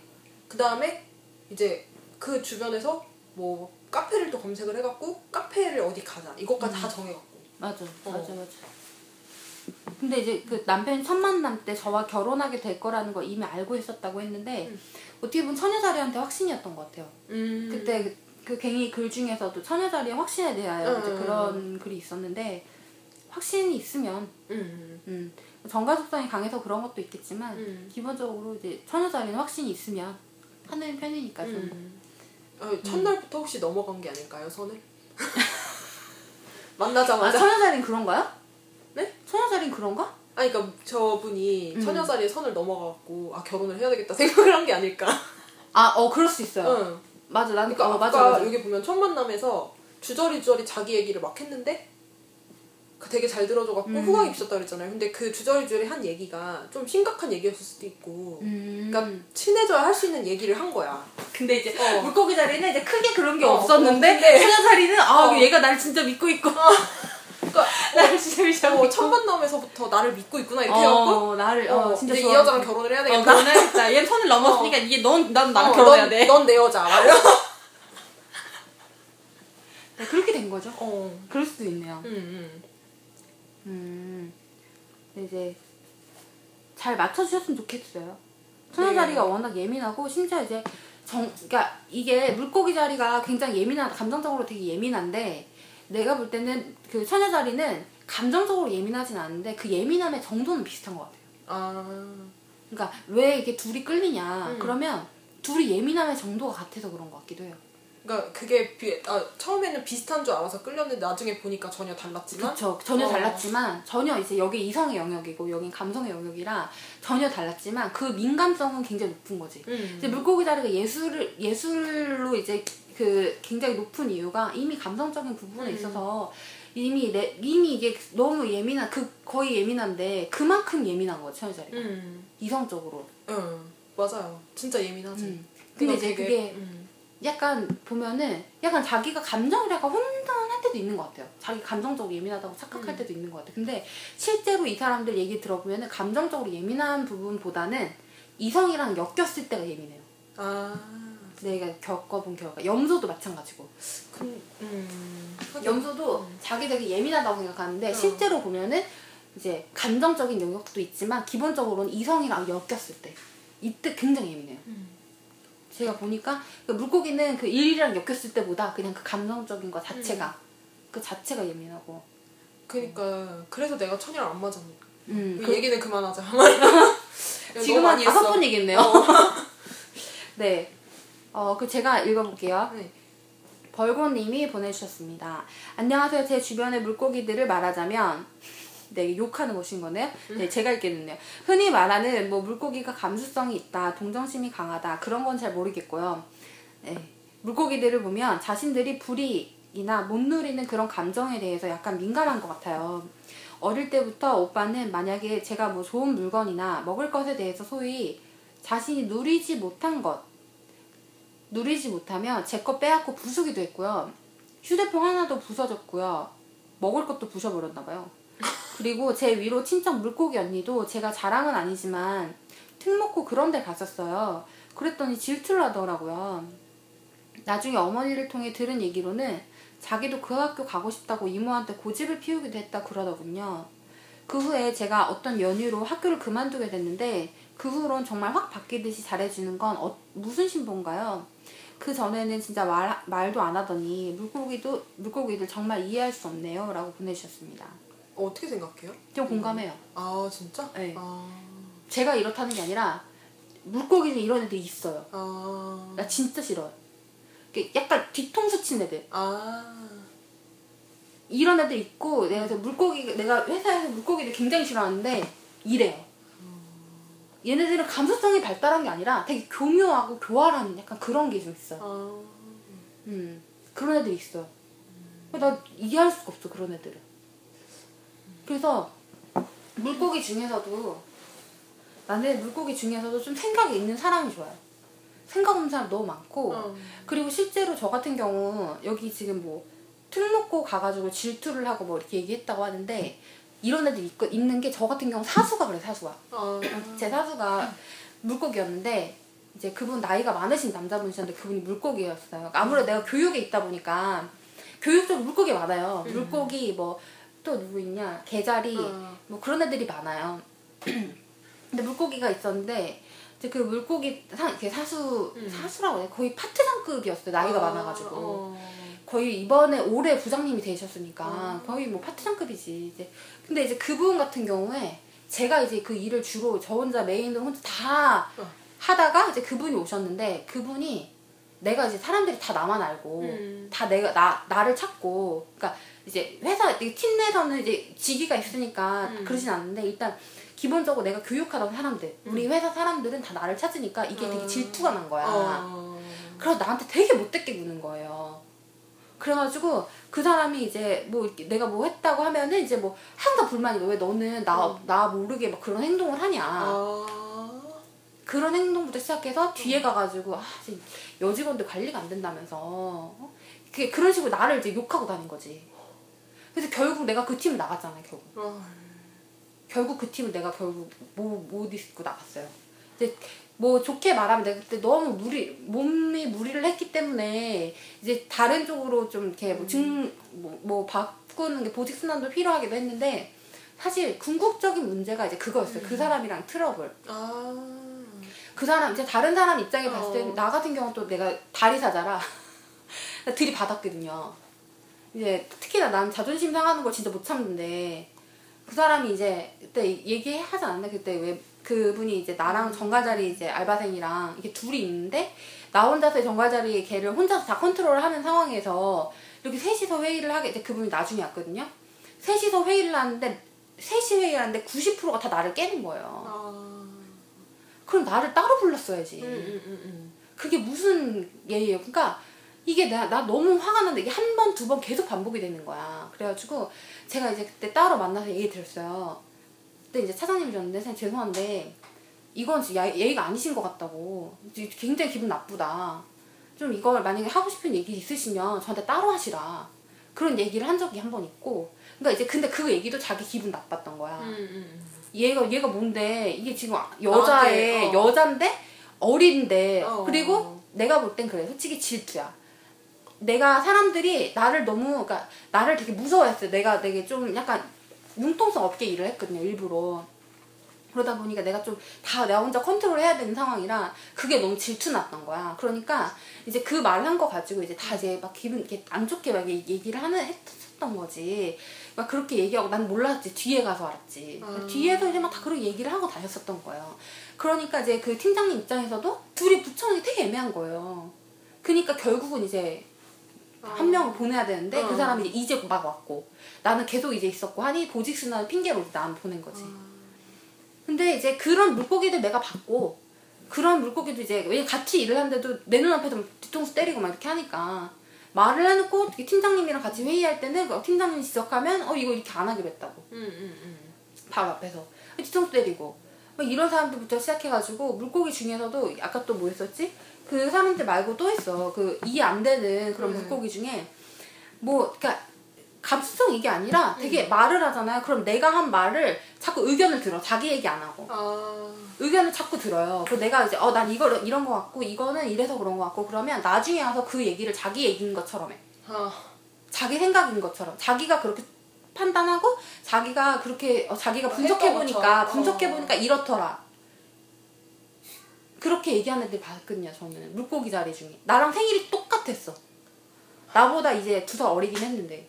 그 다음에 이제 그 주변에서 뭐 카페를 또 검색을 해갖고 카페를 어디 가자 이것까지 음. 다 정해갖고 맞아. 어. 맞아. 맞아. 근데 이제 그 남편이 첫 만남 때 저와 결혼하게 될 거라는 거 이미 알고 있었다고 했는데 음. 어떻게 보면 처녀자리한테 확신이었던 것 같아요. 음. 그때 그, 그 갱이 글 중에서도 처녀자리의 확신에 대하여 음, 이제 음, 그런 글이 있었는데 확신이 있으면 음. 음, 정가속성이 강해서 그런 것도 있겠지만 음. 기본적으로 이제 처녀자리는 확신이 있으면 하는 편이니까 좀 음. 아, 첫날부터 혹시 넘어간 게 아닐까요 선을? 만나자마자 아, 처녀자리는 그런가요? 네? 처녀자리는 그런가? 아니 그러니까 저분이 음. 처녀자리에 선을 넘어가갖고 아 결혼을 해야 되겠다 생각을 한 게 아닐까 아, 어, 그럴 수 있어요. 응. 맞아, 나는 그러니까 어, 아까 맞아, 맞아. 여기 보면 첫 만남에서 주저리주저리 자기 얘기를 막 했는데 그 되게 잘 들어줘갖고 음. 호감이 비었다 그랬잖아요. 근데 그 주저리주저리 한 얘기가 좀 심각한 얘기였을 수도 있고 음. 그러니까 친해져야 할 수 있는 얘기를 한 거야. 근데 이제 어. 물고기 자리는 이제 크게 그런 게 어, 없었는데 어, 처녀 자리는 아 어. 얘가 날 진짜 믿고 있고 그러니까 나를 진짜 미쳐. 어, 첫 만남에서부터 나를 믿고 있구나 이렇게 해갖고 어, 나를 어, 어, 진짜 이. 여자랑 결혼을 해야 어, 되겠다. 결혼해야겠다. 얘 선을 넘었으니까 이게 넌난 나랑 어, 결혼해야 넌- 돼. 넌 내 여자. 네, 그렇게 된 거죠. 어. 그럴 수도 있네요. 음, 음. 음. 이제 잘 맞춰주셨으면 좋겠어요. 천연 네. 자리가 워낙 예민하고 심지어 이제 정, 그러니까 이게 물고기 자리가 굉장히 예민한 감정적으로 되게 예민한데 내가 볼 때는 그 천연 자리는 감정적으로 예민하진 않은데 그 예민함의 정도는 비슷한 것 같아요. 아. 그러니까 왜 이게 둘이 끌리냐 음. 그러면 둘이 예민함의 정도가 같아서 그런 것 같기도 해요. 그러니까 그게 비, 아, 처음에는 비슷한 줄 알아서 끌렸는데 나중에 보니까 전혀 달랐지만 그렇죠. 전혀 어. 달랐지만 전혀 이제 여기 이성의 영역이고 여긴 감성의 영역이라 전혀 달랐지만 그 민감성은 굉장히 높은 거지. 음. 이제 물고기 자리가 예술을 예술로 이제 그 굉장히 높은 이유가 이미 감성적인 부분에 음. 있어서 이미 내 이미 이게 너무 예민한 그 거의 예민한데 그만큼 예민한 거죠 천여 자리가 음. 이성적으로. 응. 맞아요. 진짜 예민하지. 음. 근데 이제 되게- 그게 음. 약간 보면은 약간 자기가 감정이 약간 혼돈할 때도 있는 것 같아요. 자기 감정적으로 예민하다고 착각할 음. 때도 있는 것 같아요. 근데 실제로 이 사람들 얘기 들어보면은 감정적으로 예민한 부분보다는 이성이랑 엮였을 때가 예민해요. 아. 내가 겪어본 결과 염소도 마찬가지고 그, 음. 염소도 음. 자기 되게 예민하다고 생각하는데 어. 실제로 보면은 이제 감정적인 영역도 있지만 기본적으로는 이성이랑 엮였을 때 이때 굉장히 예민해요. 음. 제가 보니까 그 물고기는 그 일이랑 엮였을 때보다 그냥 그 감정적인 거 자체가 그 자체가 예민하고 그니까 그래서 내가 천이랑 안 맞았네. 음, 그 그- 얘기는 그만하자. 지금 한 다섯. 번 얘기했네요. 네. 어, 그 제가 읽어볼게요. 네. 벌고님이 보내주셨습니다. 안녕하세요. 제 주변의 물고기들을 말하자면, 네, 욕하는 것인 거네요. 네, 제가 읽겠는데요. 흔히 말하는 뭐 물고기가 감수성이 있다, 동정심이 강하다, 그런 건 잘 모르겠고요. 네. 물고기들을 보면 자신들이 불이이나 못 누리는 그런 감정에 대해서 약간 민감한 것 같아요. 어릴 때부터 오빠는 만약에 제가 뭐 좋은 물건이나 먹을 것에 대해서 소위 자신이 누리지 못한 것, 누리지 못하면 제거 빼앗고 부수기도 했고요. 휴대폰 하나도 부서졌고요. 먹을 것도 부셔버렸나 봐요. 그리고 제 위로 친척 물고기 언니도 제가 자랑은 아니지만 특목고 그런 데 갔었어요. 그랬더니 질투를 하더라고요. 나중에 어머니를 통해 들은 얘기로는 자기도 그 학교 가고 싶다고 이모한테 고집을 피우기도 했다 그러더군요. 그 후에 제가 어떤 연유로 학교를 그만두게 됐는데 그 후론 정말 확 바뀌듯이 잘해주는 건 어- 무슨 신분가요? 그 전에는 진짜 말, 말도 안 하더니 물고기도 물고기들 정말 이해할 수 없네요 라고 보내주셨습니다. 어, 어떻게 생각해요? 좀 공감해요. 아 진짜? 네. 아. 제가 이렇다는 게 아니라 물고기는 이런 애들 있어요. 아. 나 진짜 싫어요. 약간 뒤통수 친 애들. 아. 이런 애들 있고 내가 물고기 내가 회사에서 물고기를 굉장히 싫어하는데 이래요. 얘네들은 감수성이 발달한 게 아니라 되게 교묘하고 교활한 약간 그런 게 좀 있어. 요 아. 음 그런 애들 있어요. 나 이해할 수가 없어 그런 애들은. 그래서 물고기 중에서도 나는 물고기 중에서도 좀 생각이 있는 사람이 좋아요. 생각 없는 사람 너무 많고 어. 그리고 실제로 저 같은 경우 여기 지금 뭐 특목고 가가지고 질투를 하고 뭐 이렇게 얘기했다고 하는데 이런 애들 있, 있는 게 저 같은 경우 사수가 그래 사수가 아. 제 사수가 물고기였는데 이제 그분 나이가 많으신 남자분이셨는데 그분이 물고기였어요 아무래도 내가 교육에 있다 보니까 교육적으로 물고기 많아요 음. 물고기 뭐 또 누구 있냐 개자리 어. 뭐 그런 애들이 많아요 근데 물고기가 있었는데 이제 그 물고기 사, 이렇게 사수 음. 사수라고 해요 거의 파트장급이었어요 나이가 아, 많아가지고 어. 거의 이번에 올해 부장님이 되셨으니까 아. 거의 뭐 파트장급이지 이제 근데 이제 그분 같은 경우에 제가 이제 그 일을 주로 저 혼자 메인으로 혼자 다 어. 하다가 이제 그분이 오셨는데 그분이 내가 이제 사람들이 다 나만 알고 음. 다 내가 나 나를 찾고 그러니까 이제 회사 이팀 내에서는 이제 직위가 있으니까 음. 그러진 않는데 일단 기본적으로 내가 교육하던 사람들 우리 회사 사람들은 다 나를 찾으니까 이게 되게 어. 질투가 난 거야. 어. 그래서 나한테 되게 못되게 구는 거예요. 그래가지고 그 사람이 이제 뭐 내가 뭐 했다고 하면은 이제 뭐 항상 불만이 왜 너는 나 어. 나 모르게 막 그런 행동을 하냐 아. 그런 행동부터 시작해서 뒤에 가가지고 아 여직원들 관리가 안 된다면서 어? 그게 그런 식으로 나를 이제 욕하고 다닌 거지. 그래서 결국 내가 그 팀을 나갔잖아요 결국 아, 결국 그 팀을 내가 결국 못, 못 입고 나갔어요. 이제 뭐 좋게 말하면 내가 그때 너무 무리 몸이 무리를 했기 때문에 이제 다른 쪽으로 좀 이렇게 뭐증뭐 뭐 바꾸는 게 보직 순환도 필요하기도 했는데 사실 궁극적인 문제가 이제 그거였어요. 그 사람이랑 트러블. 아. 그 사람 이제 다른 사람 입장에 봤을 때 어. 나 같은 경우 또 내가 다리사자라 들이받았거든요. 이제 특히나 난 자존심 상하는 걸 진짜 못 참는데 그 사람이 이제 그때 얘기하지 않았나 그때 왜 그분이 이제 나랑 정갈자리 이제 알바생이랑 이게 둘이 있는데 나 혼자서 정갈자리 걔를 혼자서 다 컨트롤하는 상황에서 이렇게 셋이서 회의를 하게 이제 그분이 나중에 왔거든요. 셋이서 회의를 하는데 셋이 회의를 하는데 90%가 다 나를 깨는 거예요. 아. 그럼 나를 따로 불렀어야지. 음, 음, 음, 음. 그게 무슨 예의예요? 그러니까 이게 나, 나 너무 화가 나는데 이게 한 번, 두 번 계속 반복이 되는 거야. 그래가지고 제가 이제 그때 따로 만나서 얘기 드렸어요. 그때 이제 차장님이 줬는데 선생님 죄송한데 이건 야- 예의가 아니신 것 같다고. 굉장히 기분 나쁘다. 좀 이걸 만약에 하고 싶은 얘기 있으시면 저한테 따로 하시라. 그런 얘기를 한 적이 한 번 있고. 그러니까 이제 근데 그 얘기도 자기 기분 나빴던 거야. 음, 음, 얘가 얘가 뭔데 이게 지금 여자의 나한테, 어. 여잔데 어린데 어. 그리고 내가 볼 땐 그래 솔직히 질투야 내가 사람들이 나를 너무 그러니까 나를 되게 무서워했어요 내가 되게 좀 약간 융통성 없게 일을 했거든요 일부러. 그러다 보니까 내가 좀 다 내가 혼자 컨트롤 해야 되는 상황이라 그게 너무 질투 났던 거야. 그러니까 이제 그 말을 한 거 가지고 이제 다 이제 막 기분 이렇게 안 좋게 막 얘- 얘기를 하는 했었던 거지. 막 그렇게 얘기하고 난 몰랐지. 뒤에 가서 알았지. 아. 뒤에서 이제 막 다 그렇게 얘기를 하고 다녔었던 거예요. 그러니까 이제 그 팀장님 입장에서도 둘이 붙여놓기 되게 애매한 거예요. 그러니까 결국은 이제 아. 한 명을 보내야 되는데 그 어. 사람이 이제 막 왔고 나는 계속 이제 있었고 하니 보직 순환 핑계로 나만 보낸 거지 아. 근데 이제 그런 물고기들 내가 봤고 그런 물고기도 이제 왜 같이 일을 하는데도 내 눈앞에서 막 뒤통수 때리고 막 이렇게 하니까 말을 해놓고 팀장님이랑 같이 회의할 때는 그 팀장님이 지적하면 어 이거 이렇게 안 하기로 했다고 음, 음, 음. 바로 앞에서 뒤통수 때리고 막 이런 사람들부터 시작해가지고 물고기 중에서도 아까 또 뭐 했었지? 그 사람들 말고 또 있어 그 이해 안 되는 그런 음. 물고기 중에 뭐 그러니까 감수성 이게 아니라 되게 말을 하잖아요. 그럼 내가 한 말을 자꾸 의견을 들어 자기 얘기 안 하고 아. 의견을 자꾸 들어요. 그 내가 이제 어 난 이거 이런 거 같고 이거는 이래서 그런 거 같고 그러면 나중에 와서 그 얘기를 자기 얘기인 것처럼 해. 아. 자기 생각인 것처럼 자기가 그렇게 판단하고 자기가 그렇게 어, 자기가 분석해 했던 보니까. 분석해 어. 보니까 이렇더라. 그렇게 얘기하는 애들 봤거든요. 저는 물고기 자리 중에 나랑 생일이 똑같았어. 나보다 이제 두 살 어리긴 했는데.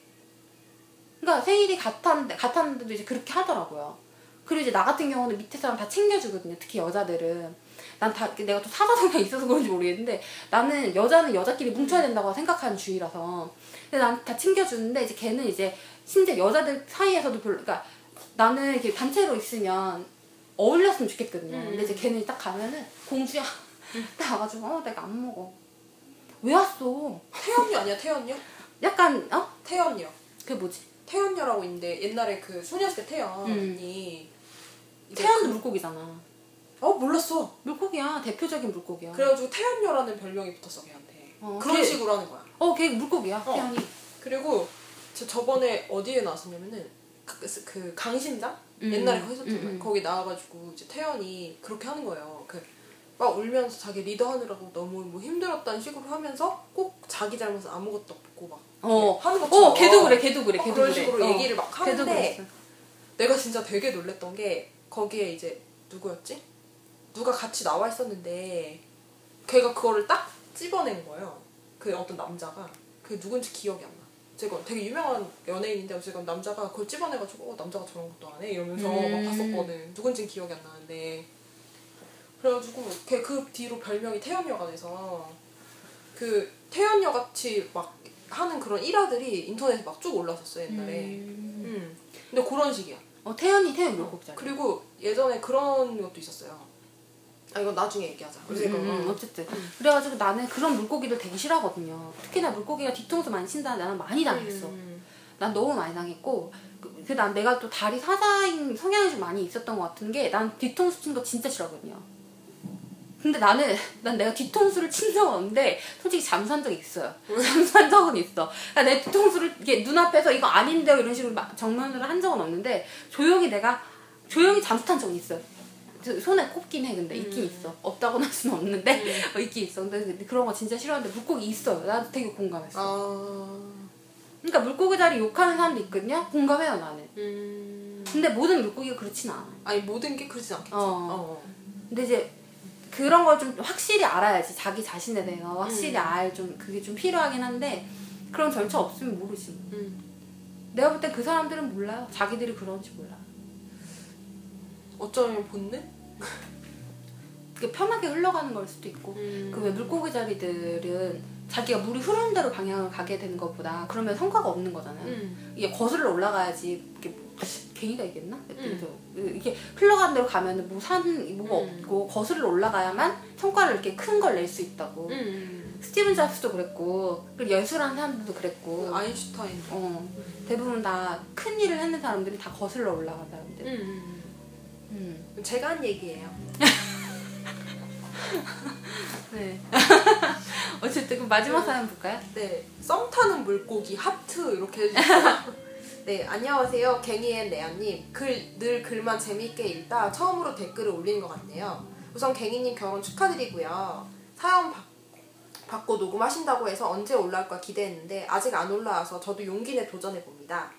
그러니까 생일이 같았는데 같았는데도 이제 그렇게 하더라고요. 그리고 이제 나 같은 경우는 밑에 사람 다 챙겨주거든요. 특히 여자들은. 난 다 내가 또 성향이 있어서 그런지 모르겠는데 나는 여자는 여자끼리 뭉쳐야 된다고 생각하는 주의라서 근데 난 다 챙겨주는데 이제 걔는 이제 심지어 여자들 사이에서도 별로 그러니까 나는 이렇게 단체로 있으면 어울렸으면 좋겠거든요. 음. 근데 이제 걔는 딱 가면은 공주야 딱 와가지고 어 내가 안 먹어 왜 왔어? 태연녀 아니야 태연녀? 약간 어 태연녀. 그게 뭐지? 태연녀라고 있는데 옛날에 그 소녀시대 태연이 이제 태연도 그- 물고기잖아. 어 몰랐어. 물고기야 대표적인 물고기야. 그래가지고 태연녀라는 별명이 붙었어 걔한테. 어, 그런 걔- 식으로 하는 거야. 어, 걔 물고기야 어. 태연이. 그리고 저 저번에 어디에 나왔었냐면은 그, 그 강심장 음. 옛날에 거기 있었던 음. 음. 거기 나와가지고 이제 태연이 그렇게 하는 거예요. 그 막 울면서 자기 리더 하느라고 너무 뭐 힘들었다는 식으로 하면서 꼭 자기 잘못은 아무것도 없고 막 어. 하는 것처럼 어, 걔도 그래, 걔도 그래, 어, 걔도 그런 그래. 식으로 어. 얘기를 막 걔도 하는데 그랬어. 내가 진짜 되게 놀랬던 게 거기에 이제 누구였지? 누가 같이 나와 있었는데 걔가 그거를 딱 찝어낸 거예요. 그 어떤 남자가 그 누군지 기억이 안 나. 제가 되게 유명한 연예인인데 어쨌건 남자가 그걸 찝어내가지고 어, 남자가 저런 것도 안 해? 이러면서 음. 막 봤었거든. 누군지는 기억이 안 나는데 그래가지고 걔 그 뒤로 별명이 태연녀가 돼서 그 태연녀 같이 막 하는 그런 일화들이 인터넷에 막 쭉 올랐었어 옛날에. 음. 음. 근데 그런 식이야. 어, 태연이 태연 물고기잖아. 그리고 예전에 그런 것도 있었어요. 아 이건 나중에 얘기하자. 그래서 이거 음, 음, 어. 어쨌든 그래가지고 나는 그런 물고기들 되게 싫어하거든요. 특히나 물고기가 뒤통수 많이 친다 나는 많이 당했어. 음. 난 너무 많이 당했고 그난 내가 또 다리 사자인 성향이 좀 많이 있었던 것 같은 게 난 뒤통수 친 거 진짜 싫어하거든요. 근데 나는 난 내가 뒤통수를 친 적은 없는데 솔직히 잠수한 적이 있어요. 잠수한 적은 있어. 그러니까 내 뒤통수를 이게 눈앞에서 이거 아닌데요 이런 식으로 막 정면으로 한 적은 없는데 조용히 내가 조용히 잠수 탄 적은 있어요. 저 손에 꼽긴 해 근데 있긴 있어. 없다고는 할 수는 없는데 어, 있긴 있어. 근데, 근데 그런 거 진짜 싫어하는데 물고기 있어요. 나 되게 공감했어. 아. 그러니까 물고기 자리 욕하는 사람도 있거든요. 공감해요 나는. 음. 근데 모든 물고기가 그렇진 않아. 아니 모든 게 그러진 않겠죠. 어. 어. 근데 이제 그런 걸 좀 확실히 알아야지 자기 자신에 대해서 확실히 음. 알좀 그게 좀 필요하긴 한데 그런 절차 없으면 모르지. 음. 내가 볼 때 그 사람들은 몰라요. 자기들이 그런지 몰라. 어쩌면 본능? 편하게 흘러가는 걸 수도 있고 음. 그왜 물고기 자리들은 자기가 물이 흐르는 대로 방향을 가게 되는 것보다 그러면 성과가 없는 거잖아요. 음. 이게 거슬러 올라가야지 이게 뭐- 갱이가 있겠나? 음. 이게 흘러가는 대로 가면 뭐산 뭐가 음. 없고 거슬러 올라가야만 성과를 이렇게 큰 걸 낼 수 있다고. 음. 스티븐 잡스도 그랬고 그리고 예술하는 사람들도 그랬고 아인슈타인. 어, 대부분 다 큰 일을 했는 사람들이 다 거슬러 올라간 사람들. 음. 음. 제가 한 얘기예요. 네. 어쨌든 그럼 마지막 사연 볼까요? 네, 썸 타는 물고기 하트 이렇게 해주세요. 네, 안녕하세요. 갱이앤 레아님. 글, 늘 글만 재밌게 읽다 처음으로 댓글을 올리는 것 같네요. 우선 갱이님 결혼 축하드리고요. 사연 받, 받고 녹음하신다고 해서 언제 올라올까 기대했는데 아직 안 올라와서 저도 용기 내 도전해봅니다.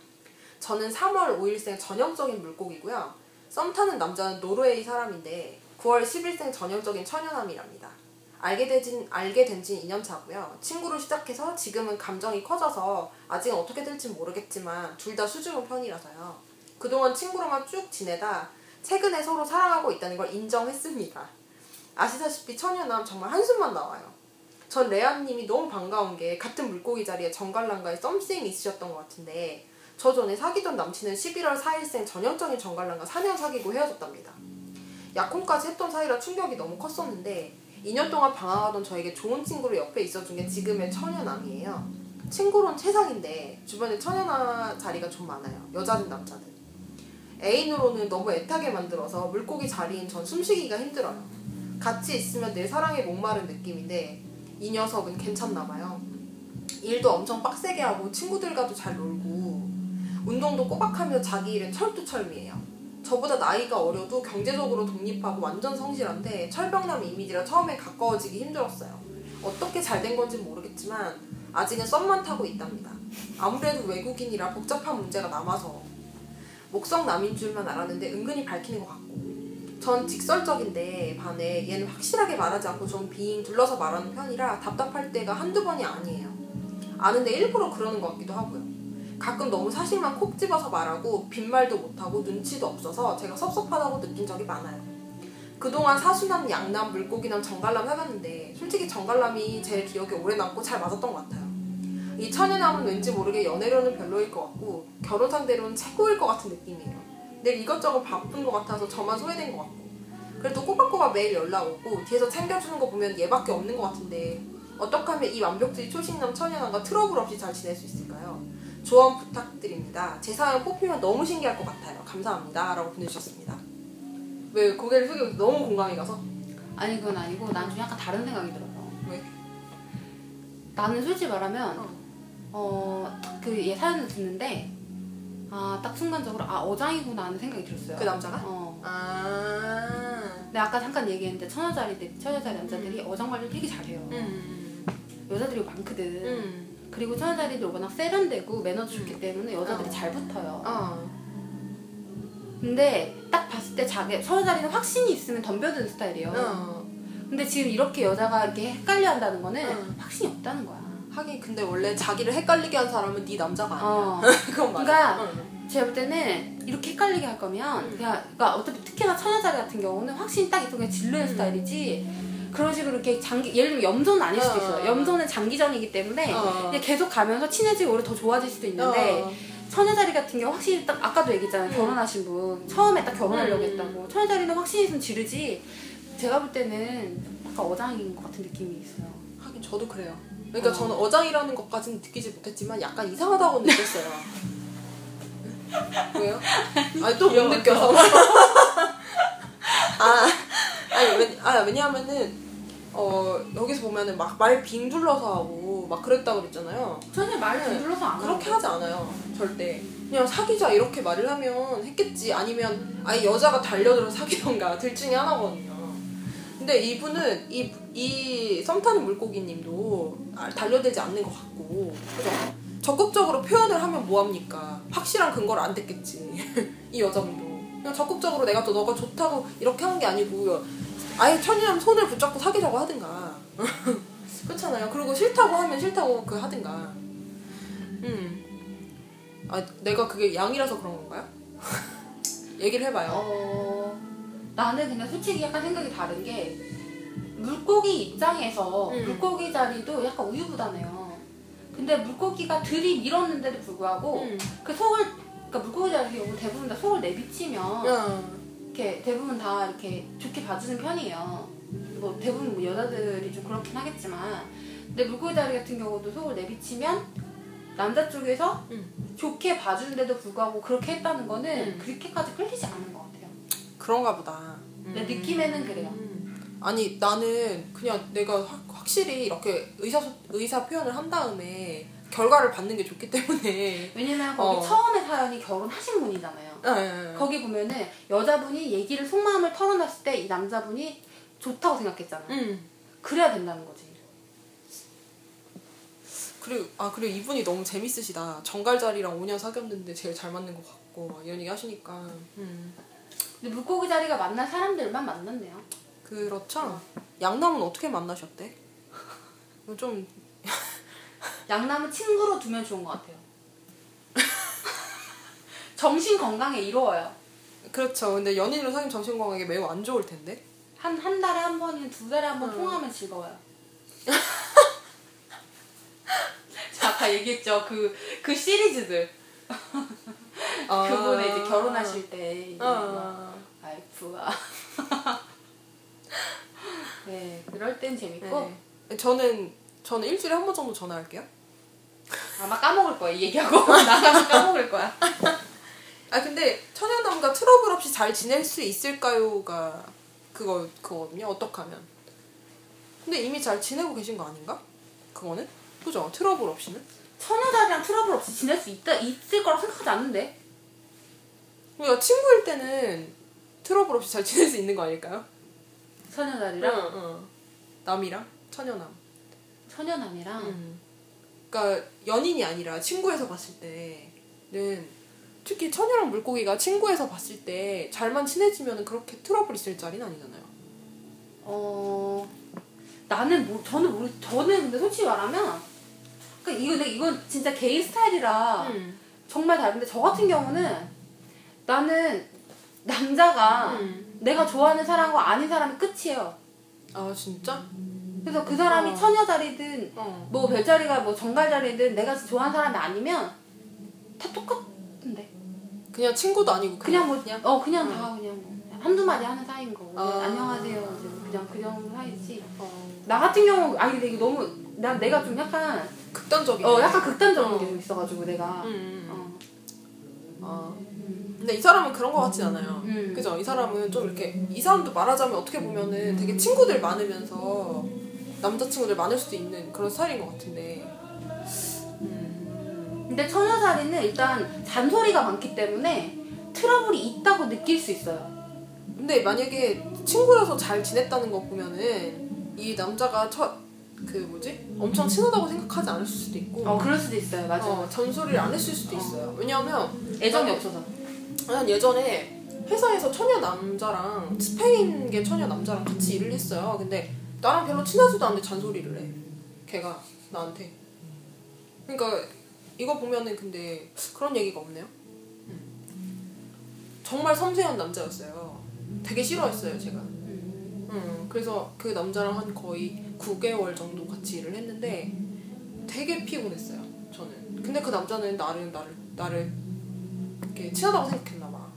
저는 3월 5일생 전형적인 물고기고요. 썸 타는 남자는 노르웨이 사람인데 9월 10일생 전형적인 처녀남이랍니다. 알게 되진 알게 된 지 2년 차고요. 친구로 시작해서 지금은 감정이 커져서 아직은 어떻게 될지 모르겠지만 둘 다 수줍은 편이라서요. 그동안 친구로만 쭉 지내다 최근에 서로 사랑하고 있다는 걸 인정했습니다. 아시다시피 처녀남 정말 한숨만 나와요. 전 레아님이 너무 반가운 게 같은 물고기 자리에 정갈랑과의 썸씽이 있으셨던 것 같은데 저 전에 사귀던 남친은 11월 4일생 전형적인 정갈랑과 4년 사귀고 헤어졌답니다. 약혼까지 했던 사이라 충격이 너무 컸었는데 2년 동안 방황하던 저에게 좋은 친구로 옆에 있어준 게 지금의 처녀남이에요. 친구론 최상인데 주변에 처녀남 자리가 좀 많아요. 여자든 남자든. 애인으로는 너무 애타게 만들어서 물고기 자리인 전 숨쉬기가 힘들어요. 같이 있으면 내 사랑에 목마른 느낌인데 이 녀석은 괜찮나 봐요. 일도 엄청 빡세게 하고 친구들과도 잘 놀고 운동도 꼬박하며 자기 일은 철두철미해요. 저보다 나이가 어려도 경제적으로 독립하고 완전 성실한데 철벽남 이미지라 처음에 가까워지기 힘들었어요. 어떻게 잘 된 건지 모르겠지만 아직은 썸만 타고 있답니다. 아무래도 외국인이라 복잡한 문제가 남아서 목성남인 줄만 알았는데 은근히 밝히는 것 같고 전 직설적인데 반해 얘는 확실하게 말하지 않고 좀 빙 둘러서 말하는 편이라 답답할 때가 한두 번이 아니에요. 아는데 일부러 그러는 것 같기도 하고요. 가끔 너무 사실만 콕 집어서 말하고 빈말도 못하고 눈치도 없어서 제가 섭섭하다고 느낀 적이 많아요. 그동안 사수남, 양남, 물고기남, 정갈남 해봤는데 솔직히 정갈남이 제 기억에 오래 남고 잘 맞았던 것 같아요. 이 처녀남은 왠지 모르게 연애로는 별로일 것 같고 결혼 상대로는 최고일 것 같은 느낌이에요. 늘 이것저것 바쁜 것 같아서 저만 소외된 것 같고 그래도 꼬박꼬박 매일 연락 오고 뒤에서 챙겨주는 거 보면 얘밖에 없는 것 같은데 어떻게 하면 이 완벽주의 초신남 처녀남과 트러블 없이 잘 지낼 수 있을까요? 조언 부탁드립니다. 제 사연 뽑히면 너무 신기할 것 같아요. 감사합니다. 라고 보내주셨습니다. 왜 고개를 숙이고 너무 공감이 가서? 아니 그건 아니고 난 좀 약간 다른 생각이 들어서 왜? 나는 솔직히 말하면 어. 어그 얘 사연을 듣는데 아 딱 순간적으로 아 어장이구나 하는 생각이 들었어요. 그 남자가? 어. 아. 근데 아까 잠깐 얘기했는데 처녀자리들 처녀자리 남자들이 어장 관리를 되게 잘해요. 음. 여자들이 많거든. 음. 그리고 처녀자리들 워낙 세련되고 매너도 좋기 때문에 여자들이 어. 잘 붙어요. 어. 근데 딱 봤을 때 자기 처녀자리는 확신이 있으면 덤벼드는 스타일이에요. 어. 근데 지금 이렇게 여자가 이렇게 헷갈려 한다는 거는 응. 확신이 없다는 거야. 하긴 근데 원래 자기를 헷갈리게 한 사람은 네 남자가 아니야. 어. 그건 맞아. 그러니까 응. 제가 볼 때는 이렇게 헷갈리게 할 거면 음. 그냥 그러니까 어차피 특히나 처녀자리 같은 경우는 확신이 딱 그냥 질르는 음. 스타일이지 그런 식으로 이렇게 장기 예를 들면 염전은 아닐 수도 어. 있어요. 염전은 장기전이기 때문에 어. 계속 가면서 친해지고 오히려 더 좋아질 수도 있는데 어. 처녀자리 같은 경우 확실히 딱 아까도 얘기했잖아요. 음. 결혼하신 분 처음에 딱 결혼하려고 음. 했다고 처녀자리는 확신이 있으면 지르지 제가 볼 때는 약간 어장인 것 같은 느낌이 있어요. 하긴 저도 그래요. 그러니까 어. 저는 어장이라는 것까지는 느끼지 못했지만 약간 이상하다고 느꼈어요. 왜요? 아니 또 못. 느껴서. 아, 아니 왜, 아 왜냐하면은 어 여기서 보면은 막 말 빙 둘러서 하고 막 그랬다 그랬잖아요. 전혀 말을 네. 눌러서 안 그렇게. 하지 않아요. 절대. 그냥 사귀자 이렇게 말을 하면 했겠지. 아니면 아예 여자가 달려들어 사귀던가 둘 중에 하나거든요. 근데 이분은 이, 이 썸타는 물고기님도 아, 달려들지 않는 것 같고 그죠? 적극적으로 표현을 하면 뭐합니까? 확실한 근거를 안 댔겠지. 이 여자분도. 그냥 적극적으로 내가 또 너가 좋다고 이렇게 한 게 아니고 아예 천이랑 손을 붙잡고 사귀자고 하든가. 그렇잖아요. 그리고 싫다고 하면 싫다고 그 하든가. 음. 아, 내가 그게 양이라서 그런 건가요? 얘기를 해봐요. 어, 나는 그냥 솔직히 약간 생각이 다른 게 물고기 입장에서 음. 물고기 자리도 약간 우유부단해요. 근데 물고기가 들이 밀었는데도 불구하고 음. 그 속을 그러니까 물고기 자리 경우 대부분 다 속을 내비치면 야. 이렇게 대부분 다 이렇게 좋게 봐주는 편이에요. 뭐 대부분 뭐 여자들이 좀 그렇긴 하겠지만 근데 물고기 자리 같은 경우도 속을 내비치면 남자 쪽에서 음. 좋게 봐주는데도 불구하고 그렇게 했다는 거는 음. 그렇게까지 끌리지 않은 것 같아요. 그런가 보다. 내 느낌에는 그래요. 음. 아니 나는 그냥 내가 확, 확실히 이렇게 의사 소- 의사 표현을 한 다음에 결과를 받는 게 좋기 때문에. 왜냐면 거기 어. 처음에 사연이 결혼하신 분이잖아요. 예, 예. 거기 보면은 여자분이 얘기를 속마음을 털어놨을 때 이 남자분이 좋다고 생각했잖아요. 음. 그래야 된다는 거지. 그리고 아 그리고 이분이 너무 재밌으시다. 정갈자리랑 5년 사귀었는데 제일 잘 맞는 것 같고 막 이런 얘기 하시니까. 음. 근데 물고기 자리가 만난 사람들만 만났네요. 그렇죠. 양남은 어떻게 만나셨대? 좀 양남은 친구로 두면 좋은 것 같아요. 정신 건강에 이로워요. 그렇죠. 근데 연인으로 사귄 정신 건강에 매우 안 좋을 텐데. 한, 한 달에 한 번이나 두 달에 한번 음. 통하면 즐거워요. 자, 아까 얘기했죠. 그, 그 시리즈들. 아. 그분의 이제 결혼하실 때. 이제 막 아. 와이프와. 네, 그럴 땐 재밌고. 네. 저는 저는 일주일에 한 번 정도 전화할게요. 아마 까먹을 거야, 이 얘기하고. 나가서 까먹을 거야. 아 근데 처녀남과 트러블 없이 잘 지낼 수 있을까요가 그거 그거거든요. 어떻게 하면? 근데 이미 잘 지내고 계신 거 아닌가? 그거는 그죠? 트러블 없이는? 처녀자리랑 트러블 없이 지낼 수 있다, 있을 거라 생각하지 않는데. 그러니까 친구일 때는 트러블 없이 잘 지낼 수 있는 거 아닐까요? 처녀자리랑 응. 남이랑 처녀남. 처녀남이랑 음. 그러니까 연인이 아니라 친구에서 봤을 때는 특히 천연랑 물고기가 친구에서 봤을 때 잘만 친해지면 그렇게 트러블 있을 자리는 아니잖아요. 어 나는 뭐 저는 모르 저는 근데 솔직히 말하면 그러니까 이거 근데 이건 진짜 개인 스타일이라 음. 정말 다른데 저 같은 경우는 나는 남자가 음. 내가 좋아하는 사람과 아닌 사람이 끝이에요. 아 진짜? 그래서 그 사람이 어. 처녀 자리든 어. 뭐 별자리가 뭐 정갈 자리든 내가 좋아하는 사람이 아니면 다 똑같은데 그냥 친구도 아니고 그냥 뭐 그냥 어 그냥 어. 다 그냥 뭐 한두 마디 하는 사이인 거고 아. 안녕하세요 그냥 그 정도 사이지 어. 나 같은 경우 아니 근데 이게 너무 난 내가 좀 약간 극단적인. 어 약간 극단적인 어. 게좀 있어가지고 내가 음, 음. 어. 아. 근데 이 사람은 그런 거 같진 않아요. 음. 그죠? 이 사람은 좀 이렇게 이 사람도 말하자면 어떻게 보면은 되게 친구들 많으면서 남자친구들 많을 수도 있는 그런 스타일인 것 같은데. 음. 근데 자리는 일단 잔소리가 많기 때문에 트러블이 있다고 느낄 수 있어요. 근데 만약에 친구여서 잘 지냈다는 거 보면은 이 남자가 첫 그 뭐지 엄청 친하다고 생각하지 않을 수도 있고 어 그럴 수도 있어요. 맞아. 어, 잔소리를 안 했을 수도 있어요. 왜냐하면 애정이 없어서. 난 예전에 회사에서 처녀 남자랑 스페인계 처녀 남자랑 같이 일을 했어요. 근데 나랑 별로 친하지도 않는데 잔소리를 해. 걔가 나한테. 그러니까 이거 보면은 근데 그런 얘기가 없네요. 정말 섬세한 남자였어요. 되게 싫어했어요, 제가. 음, 그래서 그 남자랑 한 거의 9개월 정도 같이 일을 했는데 되게 피곤했어요. 저는. 근데 그 남자는 나를 나를 나를 이렇게 친하다고 생각했나 봐.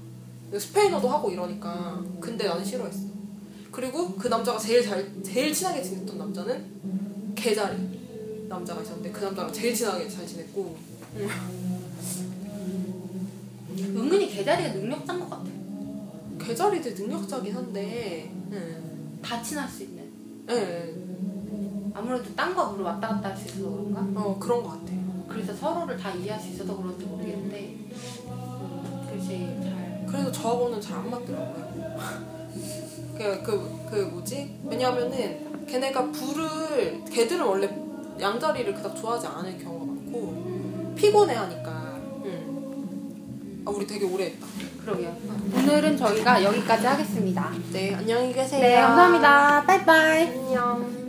스페인어도 하고 이러니까 근데 나는 싫어했어. 그리고 그 남자가 제일 잘 제일 친하게 지냈던 남자는 개자리 남자가 있었는데 그 남자랑 제일 친하게 잘 지냈고 은근히 개자리가 능력자인 것 같아. 개자리들 능력자긴 한데 음. 다 친할 수 있는. 네, 네. 아무래도 땅과 물을 왔다 갔다 할 수 있어서 그런가? 어 그런 것 같아요. 그래서 서로를 다 이해할 수 있어서 그런지 모르겠는데 음, 그렇지 잘 그래서 저하고는 잘 안 맞더라고요. 그, 그, 그 뭐지? 왜냐면은 걔네가 불을, 걔들은 원래 양자리를 그닥 좋아하지 않을 경우가 많고, 음, 피곤해 하니까. 음. 아, 우리 되게 오래 했다. 그러게요. 오늘은 저희가 여기까지 하겠습니다. 네, 안녕히 계세요. 네, 감사합니다. 빠이빠이. 안녕.